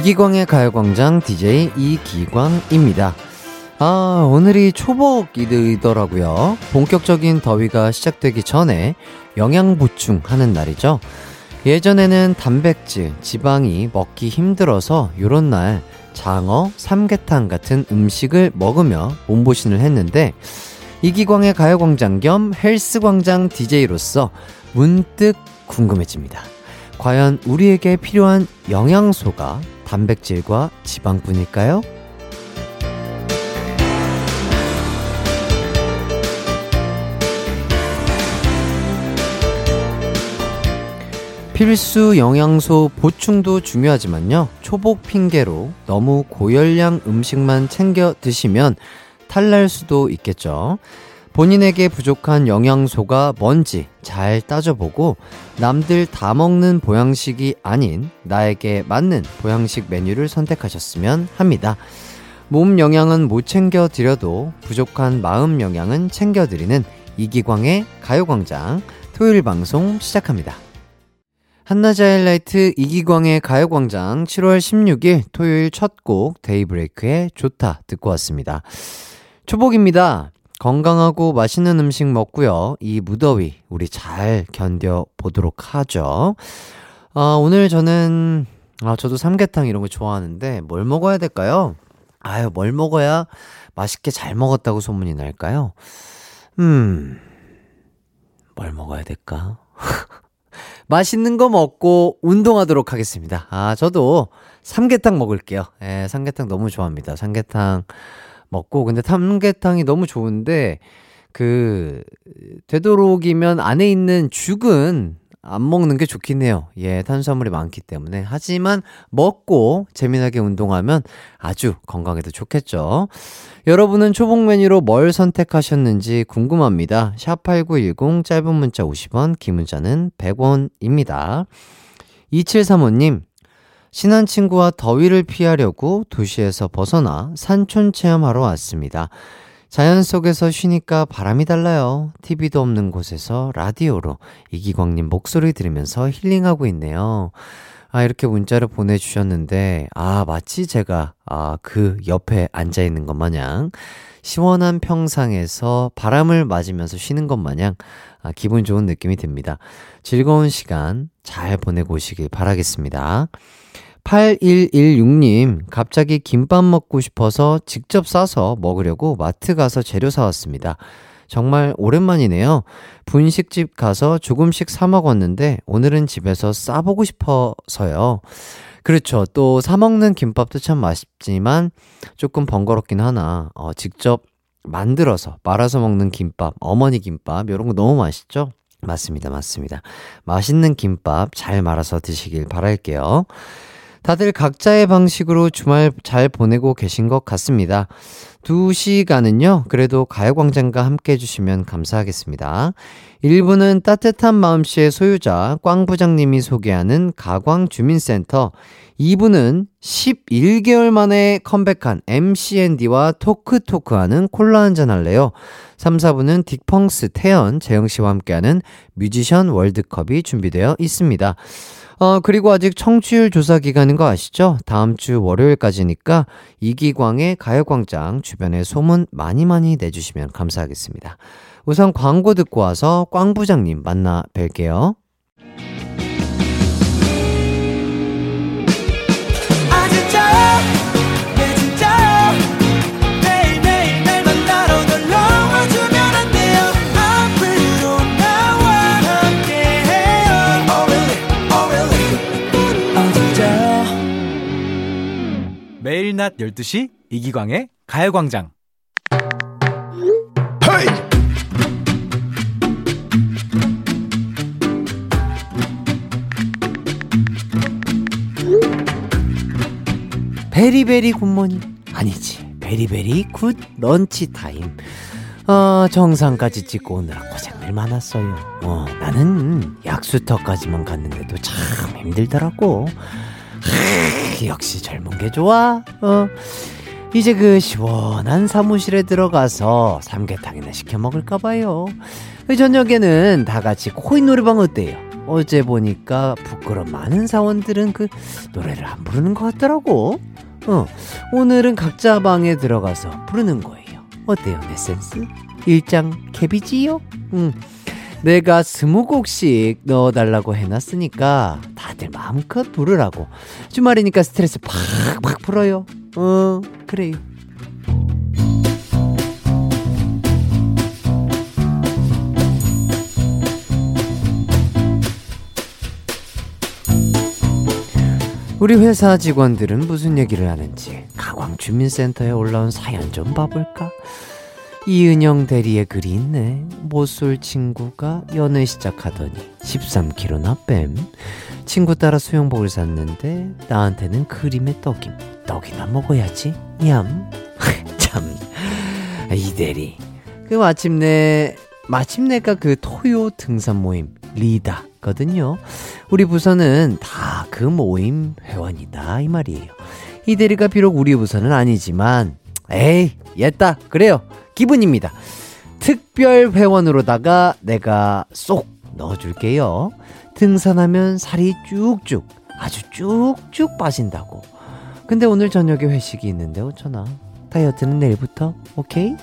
이기광의 가요광장 DJ 이기광입니다. 아, 오늘이 초복이더라고요. 본격적인 더위가 시작되기 전에 영양 보충하는 날이죠. 예전에는 단백질, 지방이 먹기 힘들어서 요런 날 장어, 삼계탕 같은 음식을 먹으며 몸보신을 했는데 이기광의 가요광장 겸 헬스광장 DJ로서 문득 궁금해집니다. 과연 우리에게 필요한 영양소가 단백질과 지방뿐일까요? 필수 영양소 보충도 중요하지만요. 초복 핑계로 너무 고열량 음식만 챙겨 드시면 탈날 수도 있겠죠. 본인에게 부족한 영양소가 뭔지 잘 따져보고 남들 다 먹는 보양식이 아닌 나에게 맞는 보양식 메뉴를 선택하셨으면 합니다. 몸 영양은 못 챙겨드려도 부족한 마음 영양은 챙겨드리는 이기광의 가요광장 토요일 방송 시작합니다. 한낮의 하이라이트 이기광의 가요광장 7월 16일 토요일 첫 곡 데이브레이크의 좋다 듣고 왔습니다. 초복입니다. 건강하고 맛있는 음식 먹고요. 이 무더위 우리 잘 견뎌 보도록 하죠. 아, 오늘 저는 아, 저도 삼계탕 이런 거 좋아하는데 뭘 먹어야 될까요? 아유, 뭘 먹어야 맛있게 잘 먹었다고 소문이 날까요? 음. 뭘 먹어야 될까? 맛있는 거 먹고 운동하도록 하겠습니다. 아, 저도 삼계탕 먹을게요. 예, 삼계탕 너무 좋아합니다. 삼계탕 먹고 근데 삼계탕이 너무 좋은데 그 되도록이면 안에 있는 죽은 안 먹는 게 좋긴 해요. 예, 탄수화물이 많기 때문에. 하지만 먹고 재미나게 운동하면 아주 건강에도 좋겠죠. 여러분은 초복 메뉴로 뭘 선택하셨는지 궁금합니다. 샵8910 짧은 문자 50원, 긴 문자는 100원입니다. 2735님, 친한 친구와 더위를 피하려고 도시에서 벗어나 산촌 체험하러 왔습니다. 자연 속에서 쉬니까 바람이 달라요. TV도 없는 곳에서 라디오로 이기광님 목소리 들으면서 힐링하고 있네요. 아, 이렇게 문자를 보내주셨는데, 아, 마치 제가, 아, 그 옆에 앉아있는 것 마냥, 시원한 평상에서 바람을 맞으면서 쉬는 것 마냥, 아, 기분 좋은 느낌이 듭니다. 즐거운 시간 잘 보내고 오시길 바라겠습니다. 8116님, 갑자기 김밥 먹고 싶어서 직접 싸서 먹으려고 마트 가서 재료 사왔습니다. 정말 오랜만이네요. 분식집 가서 조금씩 사 먹었는데 오늘은 집에서 싸보고 싶어서요. 그렇죠. 또 사먹는 김밥도 참 맛있지만 조금 번거롭긴 하나, 어, 직접 만들어서 말아서 먹는 김밥, 어머니 김밥, 이런 거 너무 맛있죠? 맞습니다. 맞습니다. 맛있는 김밥 잘 말아서 드시길 바랄게요. 다들 각자의 방식으로 주말 잘 보내고 계신 것 같습니다. 두 시간은요, 그래도 가요광장과 함께 해주시면 감사하겠습니다. 1부는 따뜻한 마음씨의 소유자, 꽝 부장님이 소개하는 가광주민센터. 2부는 11개월 만에 컴백한 MCND와 토크토크하는 콜라 한잔 할래요. 3, 4부는 딕펑스, 태연, 재영씨와 함께하는 뮤지션 월드컵이 준비되어 있습니다. 어, 그리고 아직 청취율 조사 기간인 거 아시죠? 다음 주 월요일까지니까 이기광의 가요광장 주변에 소문 많이 많이 내주시면 감사하겠습니다. 우선 광고 듣고 와서 꽝 부장님 만나 뵐게요. 낮 12시 이기광의 가요광장. Very very good morning. 아니지 very very good lunch time. 어, 정상까지 찍고 오느라 고생들 많았어요. 어, 나는 약수터까지만 갔는데도 참 힘들더라고 하, 역시 젊은 게 좋아 어. 이제 그 시원한 사무실에 들어가서 삼계탕이나 시켜 먹을까 봐요 그 저녁에는 다 같이 코인 노래방 어때요? 어제 보니까 부끄럼 많은 사원들은 그 노래를 안 부르는 것 같더라고. 어, 오늘은 각자 방에 들어가서 부르는 거예요. 어때요, 내 센스? 일장 캡이지요? 응. 내가 스무 곡씩 넣어달라고 해놨으니까 다들 마음껏 부르라고. 주말이니까 스트레스 팍팍 풀어요. 어, 그래요. 우리 회사 직원들은 무슨 얘기를 하는지 가광 주민센터에 올라온 사연 좀 봐볼까? 이은영 대리의 글이 있네. 못쏠 친구가 연애 시작하더니 13kg나 뺨. 친구 따라 수영복을 샀는데 나한테는 그림의 떡임. 떡이나 먹어야지. 냠. 참. 이 대리. 그 마침내 마침내가 그 토요 등산 모임 리다거든요. 우리 부서는 다 그 모임 회원이다 이 말이에요. 이 대리가 비록 우리 부서는 아니지만 에이 옛다 그래요 기분입니다. 특별 회원으로다가 내가 쏙 넣어줄게요. 등산하면 살이 쭉쭉 아주 쭉쭉 빠진다고. 근데 오늘 저녁에 회식이 있는데 어쩌나 다이어트는 내일부터 오케이?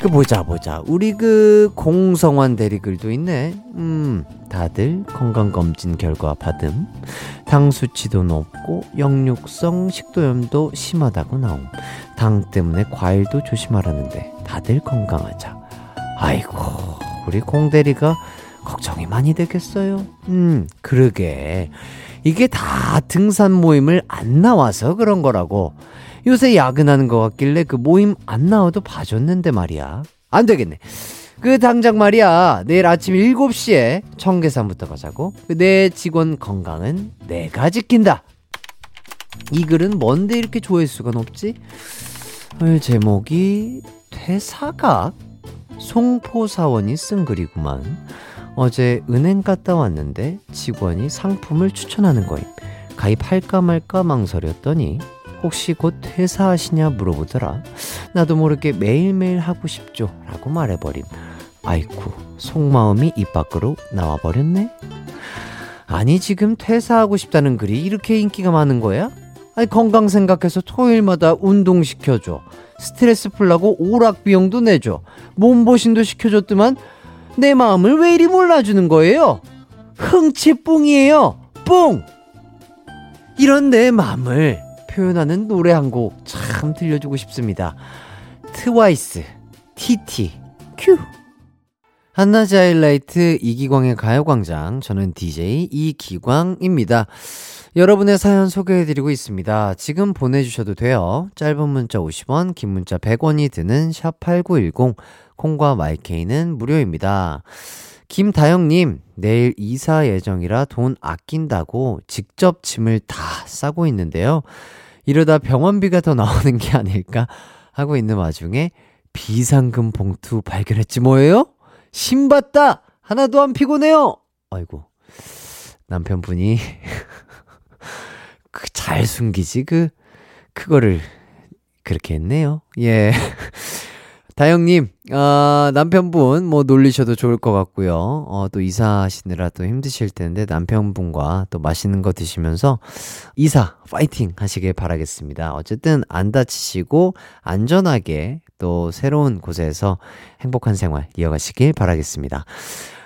그 보자 보자. 우리 그 공성환 대리글도 있네. 음 다들 건강검진 결과 받음. 당 수치도 높고 역류성 식도염도 심하다고 나옴. 당 때문에 과일도 조심하라는데 다들 건강하자. 아이고 우리 공대리가 걱정이 많이 되겠어요. 음 그러게. 이게 다 등산 모임을 안 나와서 그런 거라고 요새 야근하는 것 같길래 그 모임 안 나와도 봐줬는데 말이야. 안 되겠네. 그 당장 말이야. 내일 아침 7시에 청계산부터 가자고. 그내 직원 건강은 내가 지킨다. 이 글은 뭔데 이렇게 조회수가 높지? 제목이 퇴사각? 송포사원이 쓴 글이구만. 어제 은행 갔다 왔는데 직원이 상품을 추천하는 거임. 가입할까 말까 망설였더니 혹시 곧 퇴사하시냐 물어보더라. 나도 모르게 매일매일 하고 싶죠. 라고 말해버림. 아이쿠, 속마음이 입 밖으로 나와버렸네? 아니, 지금 퇴사하고 싶다는 글이 이렇게 인기가 많은 거야? 아니, 건강 생각해서 토요일마다 운동시켜줘. 스트레스 풀라고 오락 비용도 내줘. 몸보신도 시켜줬더만 내 마음을 왜 이리 몰라주는 거예요? 흥치뿡이에요. 뿡! 이런 내 마음을 표현하는 노래 한 곡 참 들려주고 싶습니다. 트와이스, TT, 큐! 한낮의 하이라이트 이기광의 가요광장. 저는 DJ 이기광입니다. 여러분의 사연 소개해드리고 있습니다. 지금 보내주셔도 돼요. 짧은 문자 50원, 긴 문자 100원이 드는 샵8910, 콩과 마이케이는 무료입니다. 김다영님, 내일 이사 예정이라 돈 아낀다고 직접 짐을 다 싸고 있는데요. 이러다 병원비가 더 나오는 게 아닐까 하고 있는 와중에 비상금 봉투 발견했지 뭐예요? 신받다! 하나도 안 피곤해요! 아이고, 남편분이 그 잘 숨기지, 그, 그거를 그렇게 했네요. 예. 다영님, 어, 남편분 뭐 놀리셔도 좋을 것 같고요. 어, 또 이사하시느라 또 힘드실 텐데 남편분과 또 맛있는 거 드시면서 이사 파이팅 하시길 바라겠습니다. 어쨌든 안 다치시고 안전하게 또 새로운 곳에서 행복한 생활 이어가시길 바라겠습니다.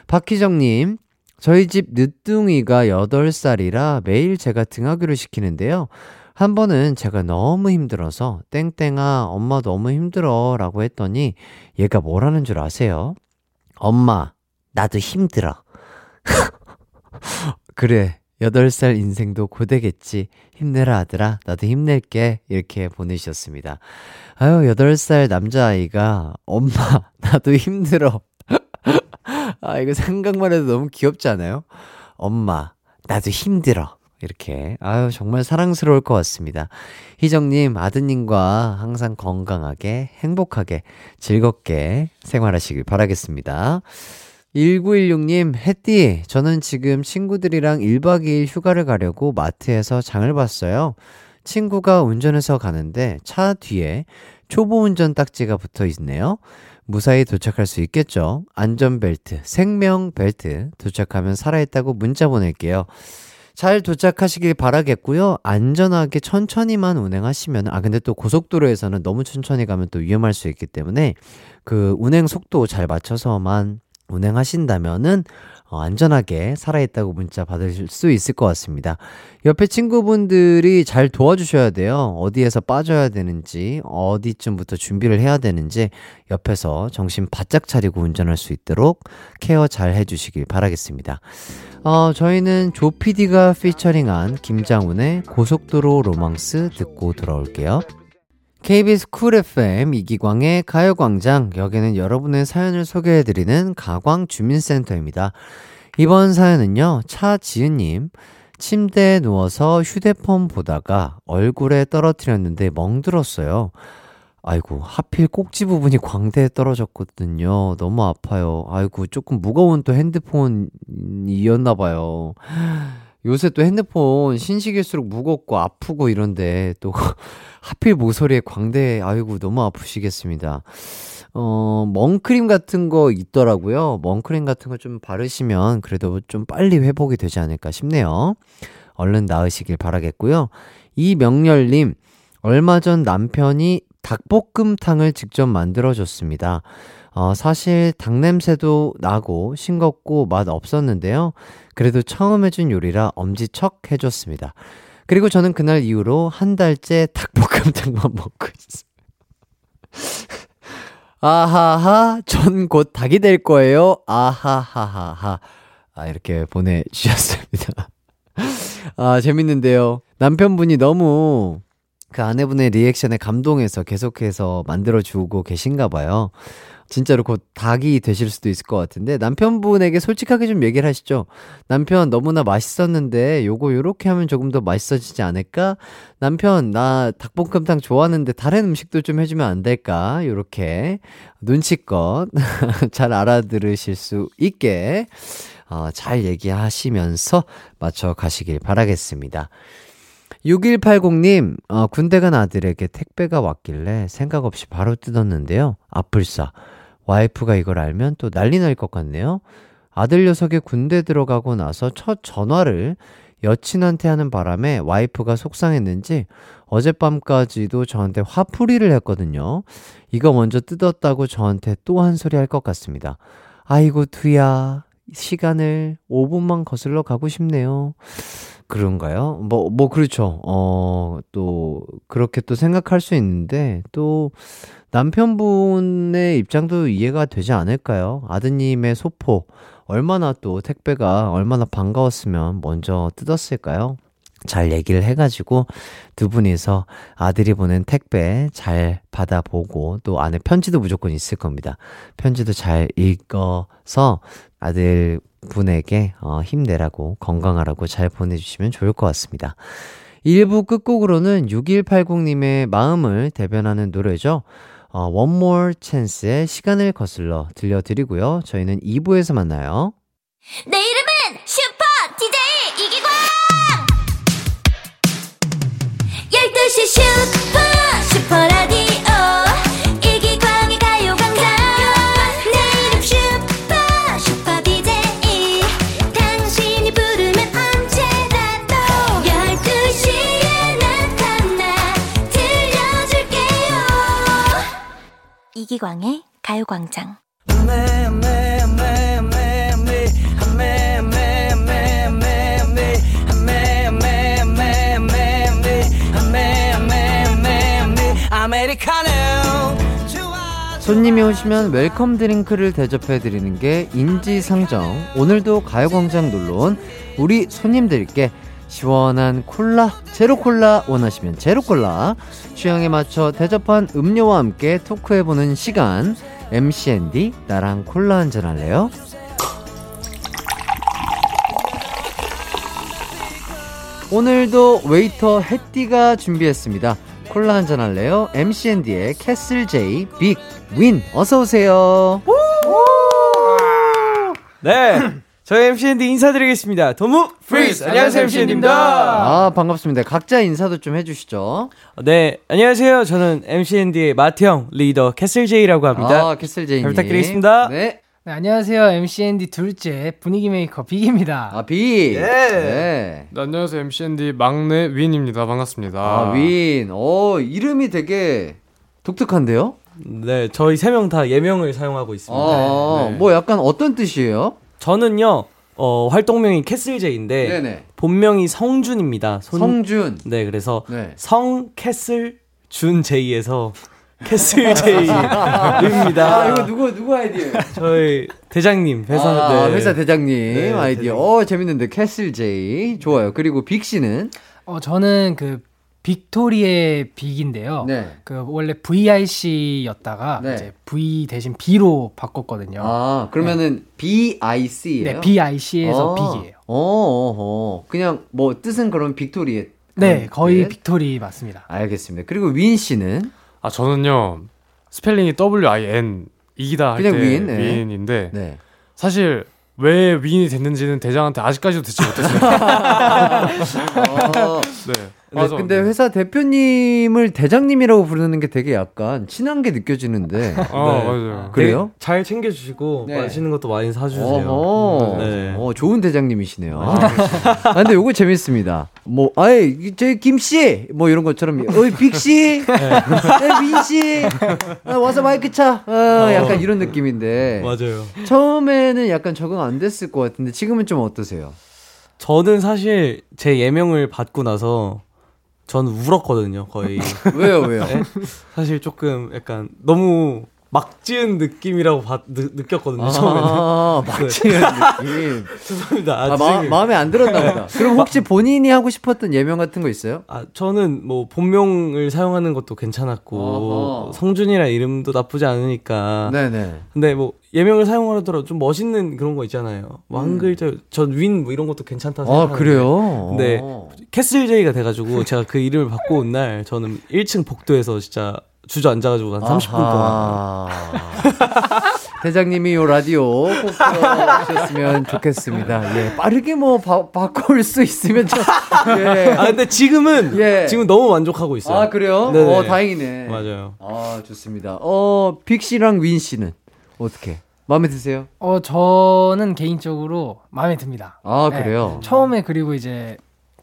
박희정님, 저희 집 늦둥이가 8살이라 매일 제가 등하교를 시키는데요. 한 번은 제가 너무 힘들어서 땡땡아 엄마 너무 힘들어 라고 했더니 얘가 뭐라는 줄 아세요? 엄마 나도 힘들어. 그래 8살 인생도 고되겠지. 힘내라 아들아. 나도 힘낼게. 이렇게 보내주셨습니다. 아유 8살 남자아이가 엄마 나도 힘들어. 아 이거 생각만 해도 너무 귀엽지 않아요? 엄마 나도 힘들어. 이렇게. 아유, 정말 사랑스러울 것 같습니다. 희정님, 아드님과 항상 건강하게, 행복하게, 즐겁게 생활하시길 바라겠습니다. 1916님, 햇띠, 저는 지금 친구들이랑 1박 2일 휴가를 가려고 마트에서 장을 봤어요. 친구가 운전해서 가는데 차 뒤에 초보 운전 딱지가 붙어 있네요. 무사히 도착할 수 있겠죠? 안전벨트, 생명벨트 도착하면 살아있다고 문자 보낼게요. 잘 도착하시길 바라겠고요. 안전하게 천천히만 운행하시면, 아, 근데 또 고속도로에서는 너무 천천히 가면 또 위험할 수 있기 때문에 그 운행 속도 잘 맞춰서만 운행하신다면은 어, 안전하게 살아있다고 문자 받으실 수 있을 것 같습니다. 옆에 친구분들이 잘 도와주셔야 돼요. 어디에서 빠져야 되는지, 어디쯤부터 준비를 해야 되는지 옆에서 정신 바짝 차리고 운전할 수 있도록 케어 잘 해주시길 바라겠습니다. 어, 저희는 조피디가 피처링한 김장훈의 고속도로 로망스 듣고 돌아올게요. KBS 쿨 FM 이기광의 가요광장 여기는 여러분의 사연을 소개해드리는 가광주민센터입니다. 이번 사연은요 차지은님 침대에 누워서 휴대폰 보다가 얼굴에 떨어뜨렸는데 멍들었어요. 아이고 하필 꼭지 부분이 광대에 떨어졌거든요. 너무 아파요. 아이고 조금 무거운 또 핸드폰이었나 봐요. 요새 또 핸드폰 신식일수록 무겁고 아프고 이런데 또 하필 모서리에 광대 아이고 너무 아프시겠습니다. 어, 멍크림 같은 거 있더라고요. 멍크림 같은 거 좀 바르시면 그래도 좀 빨리 회복이 되지 않을까 싶네요. 얼른 나으시길 바라겠고요. 이명렬님, 얼마 전 남편이 닭볶음탕을 직접 만들어줬습니다. 어, 사실 닭 냄새도 나고 싱겁고 맛 없었는데요. 그래도 처음 해준 요리라 엄지척 해줬습니다. 그리고 저는 그날 이후로 한 달째 닭볶음탕만 먹고 있어요. 아하하, 전 곧 닭이 될 거예요. 아하하하하. 아, 이렇게 보내주셨습니다. 아, 재밌는데요. 남편분이 너무 그 아내분의 리액션에 감동해서 계속해서 만들어주고 계신가 봐요. 진짜로 곧 닭이 되실 수도 있을 것 같은데 남편분에게 솔직하게 좀 얘기를 하시죠. 남편 너무나 맛있었는데 요거 요렇게 하면 조금 더 맛있어지지 않을까? 남편 나 닭볶음탕 좋아하는데 다른 음식도 좀 해주면 안 될까? 요렇게 눈치껏 잘 알아들으실 수 있게 어, 잘 얘기하시면서 맞춰 가시길 바라겠습니다. 6180님, 어, 군대 간 아들에게 택배가 왔길래 생각 없이 바로 뜯었는데요. 아플싸. 와이프가 이걸 알면 또 난리 날 것 같네요. 아들 녀석이 군대 들어가고 나서 첫 전화를 여친한테 하는 바람에 와이프가 속상했는지 어젯밤까지도 저한테 화풀이를 했거든요. 이거 먼저 뜯었다고 저한테 또 한 소리 할 것 같습니다. 아이고, 두야. 시간을 5분만 거슬러 가고 싶네요. 그런가요? 뭐, 뭐, 그렇죠. 어, 또, 그렇게 또 생각할 수 있는데, 또, 남편분의 입장도 이해가 되지 않을까요? 아드님의 소포, 얼마나 또 택배가 얼마나 반가웠으면 먼저 뜯었을까요? 잘 얘기를 해가지고 두 분이서 아들이 보낸 택배 잘 받아보고 또 안에 편지도 무조건 있을 겁니다. 편지도 잘 읽어서 아들 분에게 어, 힘내라고 건강하라고 잘 보내주시면 좋을 것 같습니다. 1부 끝곡으로는 6180님의 마음을 대변하는 노래죠. 어, One More Chance의 시간을 거슬러 들려드리고요. 저희는 2부에서 만나요. 내 이름 이기광의 가요광장 손님이 오시면 welcome drink를 대접해 드리는 게 인지상정. 오늘도 가요광장 놀러온 우리 손님들께 시원한 콜라, 제로 콜라 원하시면 제로 콜라. 취향에 맞춰 대접한 음료와 함께 talk해보는 시간. MCND 나랑 콜라 한잔 할래요? 오늘도 웨이터 해띠가 준비했습니다. 콜라 한잔 할래요? MCND의 캐슬 제이 빅 윈 어서 오세요. 네. 저희 MCND 인사드리겠습니다. 모두 freeze! 안녕하세요, MCND입니다. 아, 반갑습니다. 각자 인사도 좀 해주시죠. 네, 안녕하세요. 저는 MCND의 맏형 리더 캐슬 제이라고 합니다. 아, 캐슬제이님. 잘 부탁드리겠습니다. 네. 네, 안녕하세요. MCND 둘째 분위기 메이커 빅입니다. 아, 빅. 네. 네, 안녕하세요. MCND 막내 윈입니다. 반갑습니다. 아, 윈. 오, 이름이 되게 독특한데요? 네, 저희 세 명 다 예명을 사용하고 있습니다. 아, 네. 뭐 약간 어떤 뜻이에요? 저는요, 어, 활동명이 캐슬 제이인데, 네네. 본명이 성준입니다. 손- 성준. 네, 그래서 네. 성 캐슬 준 제이에서 캐슬 제이입니다. 아, 이거 누구, 누구 아이디어예요? 저희 대장님 회사 아, 네. 회사 대장님 네, 아이디어. 대장님. 어, 재밌는데. 캐슬 제이. 좋아요. 그리고 빅 씨는? 어, 저는 그 victory의 빅인데요. 네. 그 원래 VIC였다가 네. 이제 V 대신 B로 바꿨거든요. 아, 그러면은 BIC예요? 네, BIC에서 빅이에요. 어, 어, 어. 그냥 뭐 뜻은 그럼 victory의 네, 거의 뜻? victory 맞습니다. 알겠습니다. 그리고 윈 씨는 아, 저는요. 스펠링이 W-I-N 이기다 할때 그냥 윈, 네. 윈인데 네. 사실 왜 윈이 됐는지는 대장한테 아직까지도 듣지 못했어요. 어, 네. 네, 맞아. 근데 회사 대표님을 대장님이라고 부르는 게 되게 약간 친한 게 느껴지는데. 어, 네. 맞아요. 그래요? 잘 챙겨주시고 네. 맛있는 것도 많이 사주세요. 어허. 네. 어, 좋은 대장님이시네요. 아, 근데 요거 재밌습니다. 뭐, 아이, 저희 김씨! 뭐 이런 것처럼, 어이, 빅씨! 네, 민씨! 아, 와서 마이크 차! 어, 약간 이런 느낌인데. 맞아요. 처음에는 약간 적응 안 됐을 것 같은데, 지금은 좀 어떠세요? 저는 사실 제 예명을 받고 나서 전 울었거든요, 거의. 왜요, 왜요? 네? 사실 조금 약간 너무 막 지은 느낌이라고 받, 느, 느꼈거든요, 처음에는. 아, 막 지은 느낌. 죄송합니다. 아, 마, 지금- 마음에 안 들었나 보다. 그럼 혹시 본인이 하고 싶었던 예명 같은 거 있어요? 아, 저는 뭐 본명을 사용하는 것도 괜찮았고. 성준이라 이름도 나쁘지 않으니까. 네네. 근데 뭐 예명을 사용하더라도 좀 멋있는 그런 거 있잖아요. 뭐 음. 글자 전윈 뭐 이런 것도 괜찮다 아, 생각하는데. 그래요? 네. 어. 캐슬 제이가 돼가지고 제가 그 이름을 받고 온 날 저는 1층 복도에서 진짜 주저앉아가지고 한 30분 동안. 대장님이 요 라디오 꼭 들어주셨으면 좋겠습니다. 예, 빠르게 뭐 바, 바꿀 수 있으면 좀. 예. 아 근데 지금은 예. 지금 너무 만족하고 있어요. 아, 그래요? 네네. 어, 다행이네. 맞아요. 아, 좋습니다. 어, 빅 씨랑 윈 씨는 어떻게? 마음에 드세요? 어, 저는 개인적으로 마음에 듭니다. 아, 네, 그래요? 처음에 그리고 이제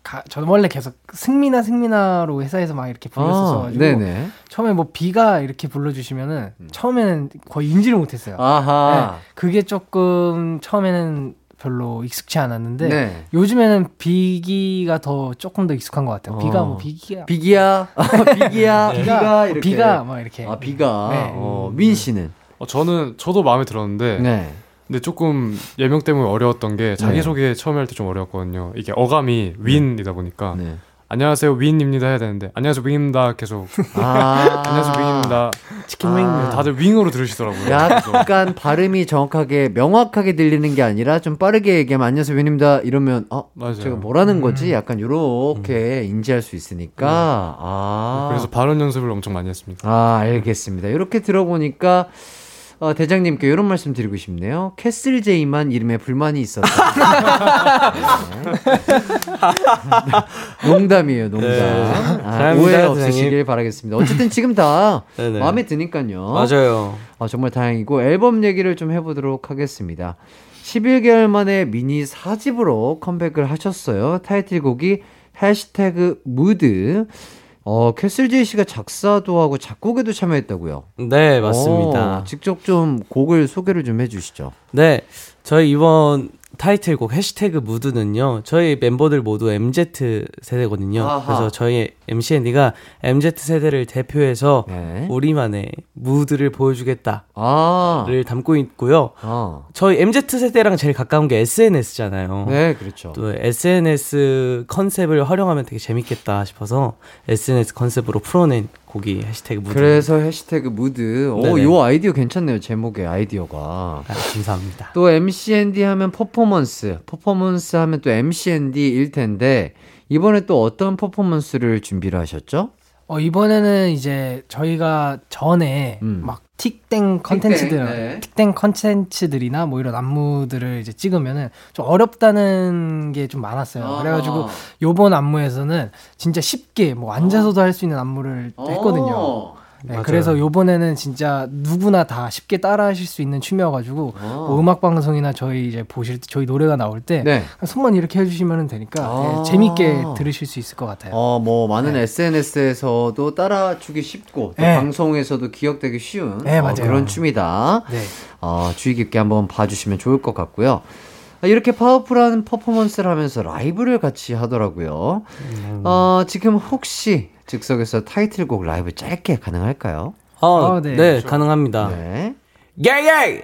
가, 저는 원래 계속 승민아 승민아로 회사에서 막 이렇게 불렀었어 아, 가지고 네네. 처음에 뭐 비가 이렇게 불러주시면은 처음에는 거의 인지를 못했어요. 아하. 네, 그게 조금 처음에는 별로 익숙치 않았는데 네. 요즘에는 비기가 더 조금 더 익숙한 것 같아요. 비가 어. 뭐 비기야, 비기야, 비기야, 비가 이렇게. 비가 막 이렇게. 아, 비가. 네. 어, 민 씨는? 어, 저는 저도 마음에 들었는데 네. 근데 조금 예명 때문에 어려웠던 게 자기소개 처음에 할 때 좀 어려웠거든요. 이게 어감이 윈이다 보니까 네. 안녕하세요 윈입니다 해야 되는데 안녕하세요 윙입니다 계속 아. 안녕하세요 윙입니다 치킨 윙. 네, 다들 윙으로 들으시더라고요. 그래서 약간 발음이 정확하게 명확하게 들리는 게 아니라 좀 빠르게 얘기하면 안녕하세요 윈입니다 이러면 어 맞아요. 제가 뭐라는 거지 약간 요렇게 인지할 수 있으니까 아 그래서 발음 연습을 엄청 많이 했습니다. 아 알겠습니다 이렇게 들어보니까 어, 대장님께 이런 말씀 드리고 싶네요. 캐슬 제이만 이름에 불만이 있었다. 네. 농담이에요, 농담. 네. 아, 오해. 없으시길 바라겠습니다. 어쨌든 지금 다 네네. 마음에 드니까요. 맞아요. 아, 정말 다행이고 앨범 얘기를 좀 해보도록 하겠습니다. 11개월 만에 미니 4집으로 컴백을 하셨어요. 타이틀곡이 해시태그 무드. 어, 캐슬제이 씨가 작사도 하고 작곡에도 참여했다고요. 네 맞습니다. 어, 직접 좀 곡을 소개를 좀 해주시죠. 네, 저희 이번 타이틀곡 해시태그 무드는요, 저희 멤버들 모두 MZ 세대거든요. 아하. 그래서 저희 MCND가 MZ 세대를 대표해서 네. 우리만의 무드를 보여주겠다를 아, 담고 있고요. 아, 저희 MZ 세대랑 제일 가까운 게 SNS잖아요. 네, 그렇죠. 또 SNS 컨셉을 활용하면 되게 재밌겠다 싶어서 SNS 컨셉으로 풀어낸 곡이 해시태그 무드. 그래서 해시태그 무드. 오. 요 아이디어 괜찮네요. 제목의 아이디어가. 아, 감사합니다. 또 MCND 하면 퍼포먼스, 퍼포먼스 하면 또 MCND일 텐데 이번에 또 어떤 퍼포먼스를 준비를 하셨죠? 어, 이번에는 이제 저희가 전에 음. 막 틱땡 컨텐츠들, 네. 틱땡 컨텐츠들이나 뭐 이런 안무들을 이제 찍으면은 좀 어렵다는 게 좀 많았어요. 아. 그래가지고 요번 안무에서는 진짜 쉽게 뭐 앉아서도 할수 있는 안무를 했거든요. 어. 네. 그래서 요번에는 진짜 누구나 다 쉽게 따라 하실 수 있는 춤이어가지고 뭐 음악 방송이나 저희 이제 보실 때 저희 노래가 나올 때 네. 손만 이렇게 해주시면 되니까 아. 네, 재밌게 들으실 수 있을 것 같아요. 어, 뭐, 많은 SNS에서도 따라추기 쉽고, 또 네. 방송에서도 기억되기 쉬운 네, 어. 그런 춤이다. 네. 어, 주의 깊게 한번 봐주시면 좋을 것 같고요. 아, 이렇게 파워풀한 퍼포먼스를 하면서 라이브를 같이 하더라고요. 어, 지금 혹시 즉석에서 타이틀곡 라이브 짧게 가능할까요? 어, 어, 네, 네. 가능합니다. 네. Yeah, yeah.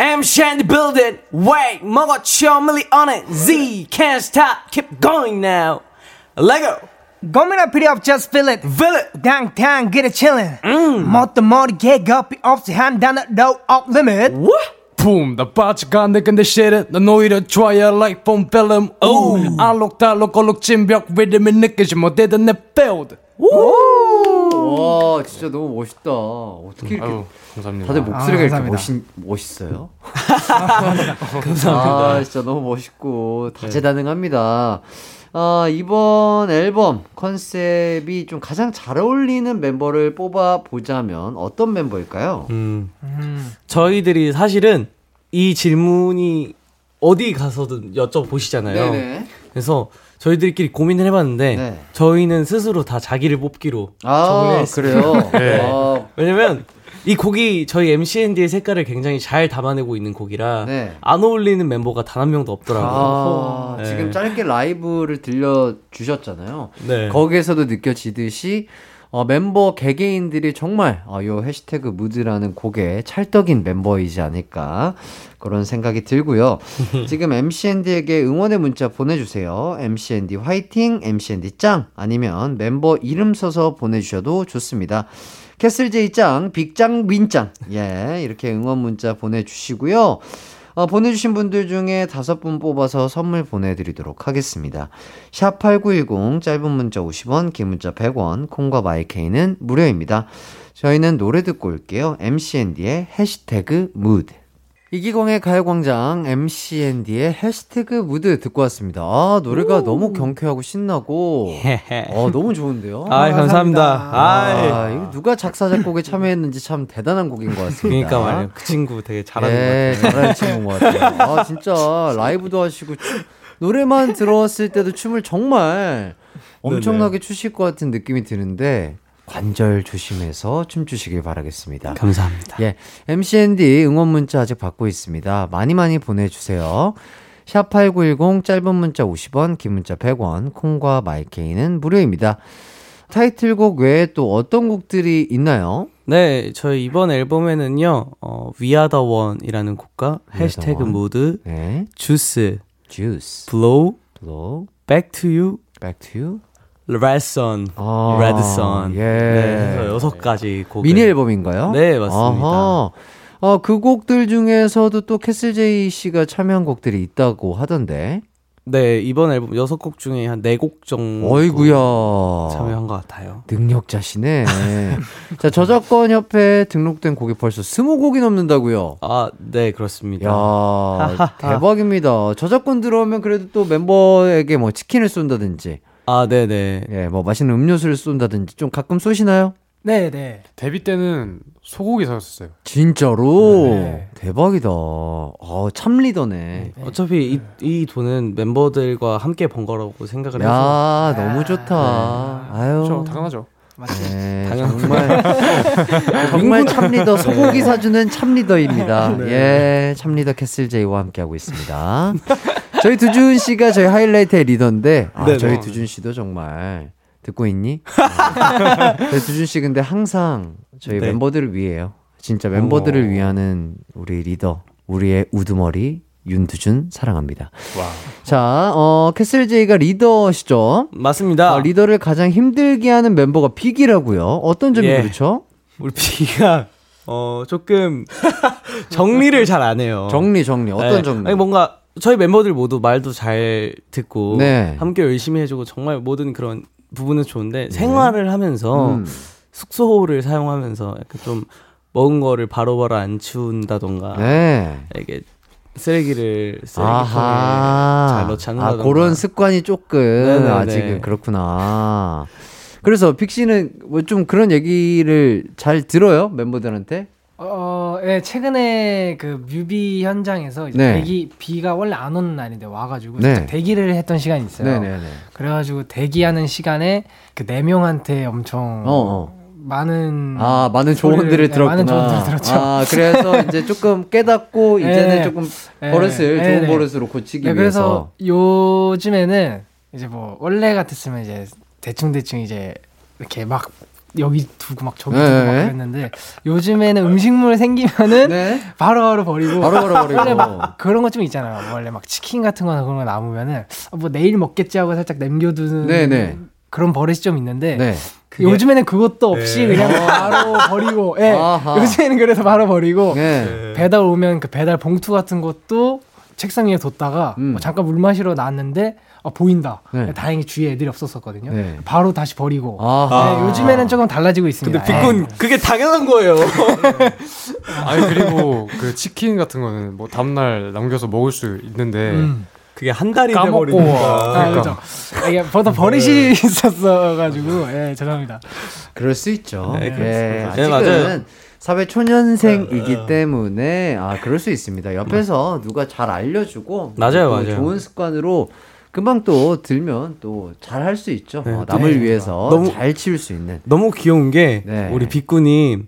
MC in the building. Wait, 먹었죠, 밀리 on it. Z can't stop, keep going now. Lego. 고민할 필요 없 just feel it Feel it. 당당 그래 chillin 뭣도 모르게 겁이 없이 한 단어로 off limit 붐, 나 빠져간데 근데 shit은 넌 오히려 좋아야 like 본 필름. 오, 알록달록 얼룩 진벽 리듬이 느끼지 못해도 내 field. 와, 진짜 너무 멋있다. 어떻게 이렇게. 아유, 감사합니다. 다들 목소리가 아, 이렇게. 멋있, 멋있어요? 감사합니다. 아, 진짜 너무 멋있고 다재다능합니다. 아, 이번 앨범 컨셉이 좀 가장 잘 어울리는 멤버를 뽑아 보자면 어떤 멤버일까요? 음. 저희들이 사실은 이 질문이 어디 가서든 여쭤보시잖아요. 네네. 그래서 저희들끼리 고민을 해봤는데 네. 저희는 스스로 다 자기를 뽑기로 아, 그래요? 네. 아, 왜냐면 이 곡이 저희 MCND의 색깔을 굉장히 잘 담아내고 있는 곡이라 네. 안 어울리는 멤버가 단 한 명도 없더라고요. 아, 네. 지금 짧게 라이브를 들려 주셨잖아요. 네. 거기에서도 느껴지듯이 어, 멤버 개개인들이 정말 어, 요 해시태그 무드라는 곡에 찰떡인 멤버이지 않을까 그런 생각이 들고요. 지금 MCND에게 응원의 문자 보내주세요. MCND 화이팅, MCND 짱 아니면 멤버 이름 써서 보내주셔도 좋습니다. 캐슬제이 짱, 빅짱, 윈짱 예 이렇게 응원 문자 보내주시고요. 어, 보내주신 분들 중에 다섯 분 뽑아서 선물 보내드리도록 하겠습니다. 샵8910 짧은 문자 50원, 긴 문자 100원, 콩과 마이케이는 무료입니다. 저희는 노래 듣고 올게요. MCND의 해시태그 무드. 이기광의 가요광장 MCND의 해시태그 무드 듣고 왔습니다. 아, 노래가 너무 경쾌하고 신나고, 어, 너무 좋은데요? 아, 감사합니다. 아, 아, 이거 누가 작사, 작곡에 참여했는지 참 대단한 곡인 것 같습니다. 그러니까 말이에요. 그 친구 되게 잘하는 것 네, 같아요. 잘하는 친구인 것 같아요. 아, 진짜 라이브도 하시고 춤, 노래만 들어왔을 때도 춤을 정말 엄청나게 추실 것 같은 느낌이 드는데 관절 조심해서 춤추시길 바라겠습니다. 감사합니다. 예, MCND 응원 문자 아직 받고 있습니다. 많이 많이 보내주세요. 샵8910 짧은 문자 50원, 긴 문자 100원, 콩과 마이케이는 무료입니다. 타이틀곡 외에 또 어떤 곡들이 있나요? 네, 저희 이번 앨범에는요, 어, We Are the One이라는 곡과 해시태그. 모드, 네, 주스, Juice, Blow, Blow, Back to You, Back to You. Red Sun, 아, Red Sun. 예. 네, 해서 여섯 가지 곡. 미니 앨범인가요? 네, 맞습니다. 아하. 어, 그 곡들 중에서도 또 캐슬제이 씨가 참여한 곡들이 있다고 하던데. 네, 이번 앨범 여섯 곡 중에 한 네 곡 정도 어이구야. 참여한 것 같아요. 능력자시네. 자, 저작권 협회에 등록된 곡이 벌써 스무 곡이 넘는다고요. 아, 네, 그렇습니다. 야, 대박입니다. 저작권 들어오면 그래도 또 멤버에게 뭐 치킨을 쏜다든지, 아, 네, 네. 예, 뭐 맛있는 음료수를 쏜다든지 좀 가끔 쏘시나요? 네, 네. 데뷔 때는 소고기 사였어요. 진짜로 네. 대박이다. 어, 참 리더네. 어차피 이, 이 돈은 멤버들과 함께 번 거라고 생각을 해서 야, 너무 좋다. 아유. 그렇죠, 당연하죠. 네. 정말 정말 참 리더 소고기 사주는 참 리더입니다. 예, 참 리더 캐슬 제이와 함께 하고 있습니다. 저희 두준 씨가 저희 하이라이트의 리더인데 아. 저희 두준 씨도 정말 듣고 있니? 네. 저희 두준 씨 근데 항상 저희 네. 멤버들을 위해요. 진짜 멤버들을 어머. 위하는 우리 리더, 우리의 우두머리 윤두준 사랑합니다. 자, 어, 캐슬 제이가 리더시죠? 맞습니다. 아, 리더를 가장 힘들게 하는 멤버가 빅이라고요. 어떤 점이 예. 그렇죠? 우리 비가 어 조금 정리를 잘 안 해요. 정리 정리 어떤 네. 정리? 아니 뭔가 저희 멤버들 모두 말도 잘 듣고 네. 함께 열심히 해주고 정말 모든 그런 부분은 좋은데 생활을 하면서 음. 숙소를 사용하면서 약간 좀 먹은 거를 바로바로 안 치운다던가 네. 이게 쓰레기를 쓰레기통에. 잘 넣지 아, 않는다던가 그런 습관이 조금 네네네. 아직은 그렇구나. 그래서 픽 씨는 뭐 좀 그런 얘기를 잘 들어요 멤버들한테? 어, 예, 최근에 그 뮤비 현장에서 이제 네. 대기 비가 원래 안 오는 날인데 와가지고 네. 대기를 했던 시간이 있어요. 네네네. 그래가지고 대기하는 시간에 그 네 명한테 엄청 어, 어. 많은 아 많은 조언들을 네, 들었구나. 많은 조언들을 들었죠. 아 그래서 이제 조금 깨닫고 이제는 네. 조금 네. 버릇을 네, 좋은 네. 버릇으로 고치기 네, 위해서. 그래서 요즘에는 이제 뭐 원래 같았으면 이제 대충 대충 이제 이렇게 막 여기 두고 막 저기 두고 네. 막 그랬는데 요즘에는 음식물 생기면은 네. 바로바로 버리고 바로 걸어버리고. 원래 막 그런 거좀 있잖아요. 원래 막 치킨 같은 거나 그런 거 남으면은 아, 뭐 내일 먹겠지 하고 살짝 남겨두는 네네. 그런 버릇이 좀 있는데 네. 요즘에는 그것도 없이 그냥 바로 버리고 예. 요즘에는 그래서 바로 버리고 네. 배달 오면 그 배달 봉투 같은 것도 책상 위에 뒀다가 음. 뭐 잠깐 물 마시러 나왔는데 아, 보인다. 네. 다행히 주위에 애들이 없었었거든요. 네. 바로 다시 버리고. 네, 요즘에는 조금 달라지고 있습니다. 근데 빅군 예. 그게 당연한 거예요. 아니 그리고 그 치킨 같은 거는 뭐 다음날 남겨서 먹을 수 있는데 음. 그게 한 달이 까먹고 돼버리니까. 아, 그러니까. 그렇죠. 아, 이게 보다 버릇이 있었어가지고, 예, 죄송합니다. 그럴 수 있죠. 네, 예, 그렇습니다. 아직은 네, 맞아요. 사회 초년생이기 때문에 아 그럴 수 있습니다. 옆에서 누가 잘 알려주고 맞아요, 또 맞아요. 좋은 습관으로 금방 또 들면 또 잘 할 수 있죠. 네, 어, 남을 네. 위해서 너무- 잘 치울 수 있는. 너무 귀여운 게 네. 우리 빅군이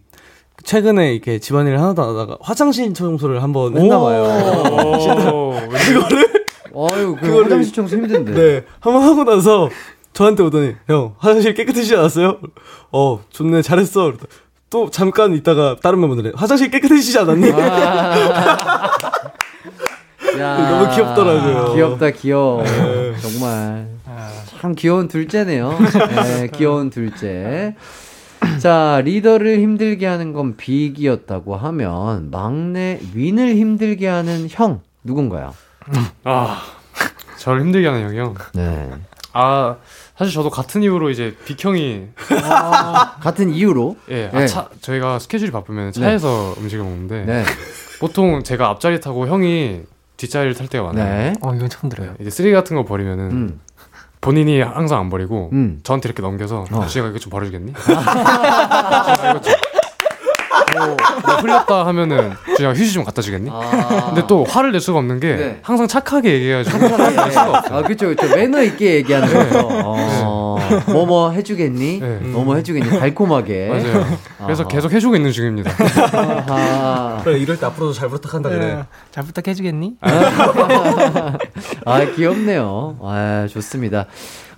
최근에 이렇게 집안일을 하나도 안 하다가 화장실 청소를 한번 했나 봐요. 그거를 어유 그 그거를- 화장실 청소 힘든데. 네. 한번 하고 나서 저한테 오더니 형 화장실 깨끗해지지 않았어요? 어 좋네 잘했어. 또 잠깐 있다가 다른 멤버들이 화장실 깨끗해지지 않았니? 야, 너무 귀엽더라고요. 귀엽다 귀여워. 네. 정말 참 귀여운 둘째네요. 네, 귀여운 둘째. 자 리더를 힘들게 하는 건 빅이었다고 하면 막내 윈을 힘들게 하는 형 누군가요? 아 저를 힘들게 하는 형이요. 네. 아 사실 저도 같은 이유로 이제 빅형이 같은 이유로. 예, 네. 아, 차, 저희가 스케줄이 바쁘면 차에서 음식을 먹는데 네. 보통 제가 앞자리 타고 형이 뒷자리를 탈 때가 많아요. 네. 어, 이건 처음 들어요. 이제 쓰레기 같은 거 버리면은 음. 본인이 항상 안 버리고 음. 저한테 이렇게 넘겨서 어. 주희가 이거 좀 버려주겠니? 뭐, 뭐 흘렸다 하면은 주희가 휴지 좀 갖다 주겠니? 아. 근데 또 화를 낼 수가 없는 게 네. 항상 착하게 얘기해가지고 착하게. 할 수가 없어요. 아, 그쵸, 그쵸. 매너 있게 얘기하는 거죠. 어, 뭐 뭐 해주겠니? 네. 뭐뭐 해주겠니? 달콤하게. 맞아요. 그래서 아하. 계속 해주고 있는 중입니다. 그래 이럴 때 앞으로도 잘 부탁한다 네. 잘 부탁해주겠니? 아, 귀엽네요. 아, 좋습니다.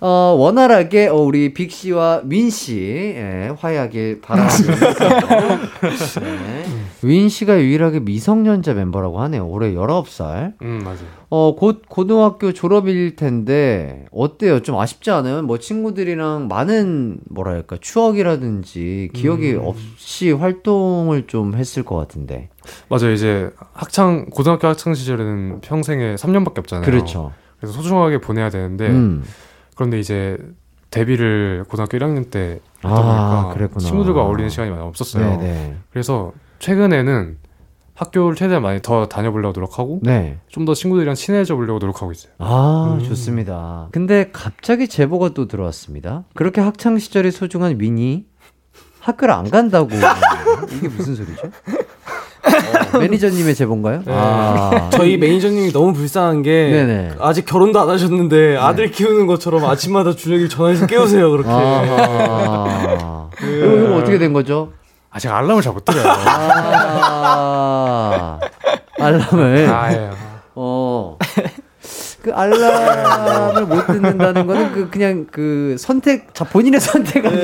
어, 원활하게, 어, 우리 빅 씨와 윈 씨, 예, 화해하길 바라면서. 네. 윈 씨가 유일하게 미성년자 멤버라고 하네요. 올해 19살. 음 맞아요. 어, 곧 고등학교 졸업일 텐데, 어때요? 좀 아쉽지 않아요? 뭐, 친구들이랑 많은, 뭐랄까, 추억이라든지, 기억이 없이 활동을 좀 했을 것 같은데. 맞아요. 이제 학창 고등학교 학창 시절에는 평생에 3년밖에 없잖아요. 그렇죠. 그래서 소중하게 보내야 되는데 음. 그런데 이제 데뷔를 고등학교 1학년 때 했다 아, 보니까 그랬구나. 친구들과 어울리는 시간이 많이 없었어요. 네네. 그래서 최근에는 학교를 최대한 많이 더 다녀보려고 노력하고 네. 좀 더 친구들이랑 친해져 보려고 노력하고 있어요. 아, 좋습니다. 근데 갑자기 제보가 또 들어왔습니다. 그렇게 학창 시절이 소중한 미니 학교를 안 간다고. 이게 무슨 소리죠? 어, 매니저님의 제보인가요? 아, 저희 매니저님이 너무 불쌍한 게 네네. 아직 결혼도 안 하셨는데 아들 키우는 것처럼 아침마다 준혁이 전화해서 깨우세요 그렇게. 아, 이거, 이거 어떻게 된 거죠? 아직 알람을 잘못 드려요. 아, 알람을. 아, 예. 어. 그 알람을 못 듣는다는 거는 그 그냥 그 선택 자 본인의 선택 아니고.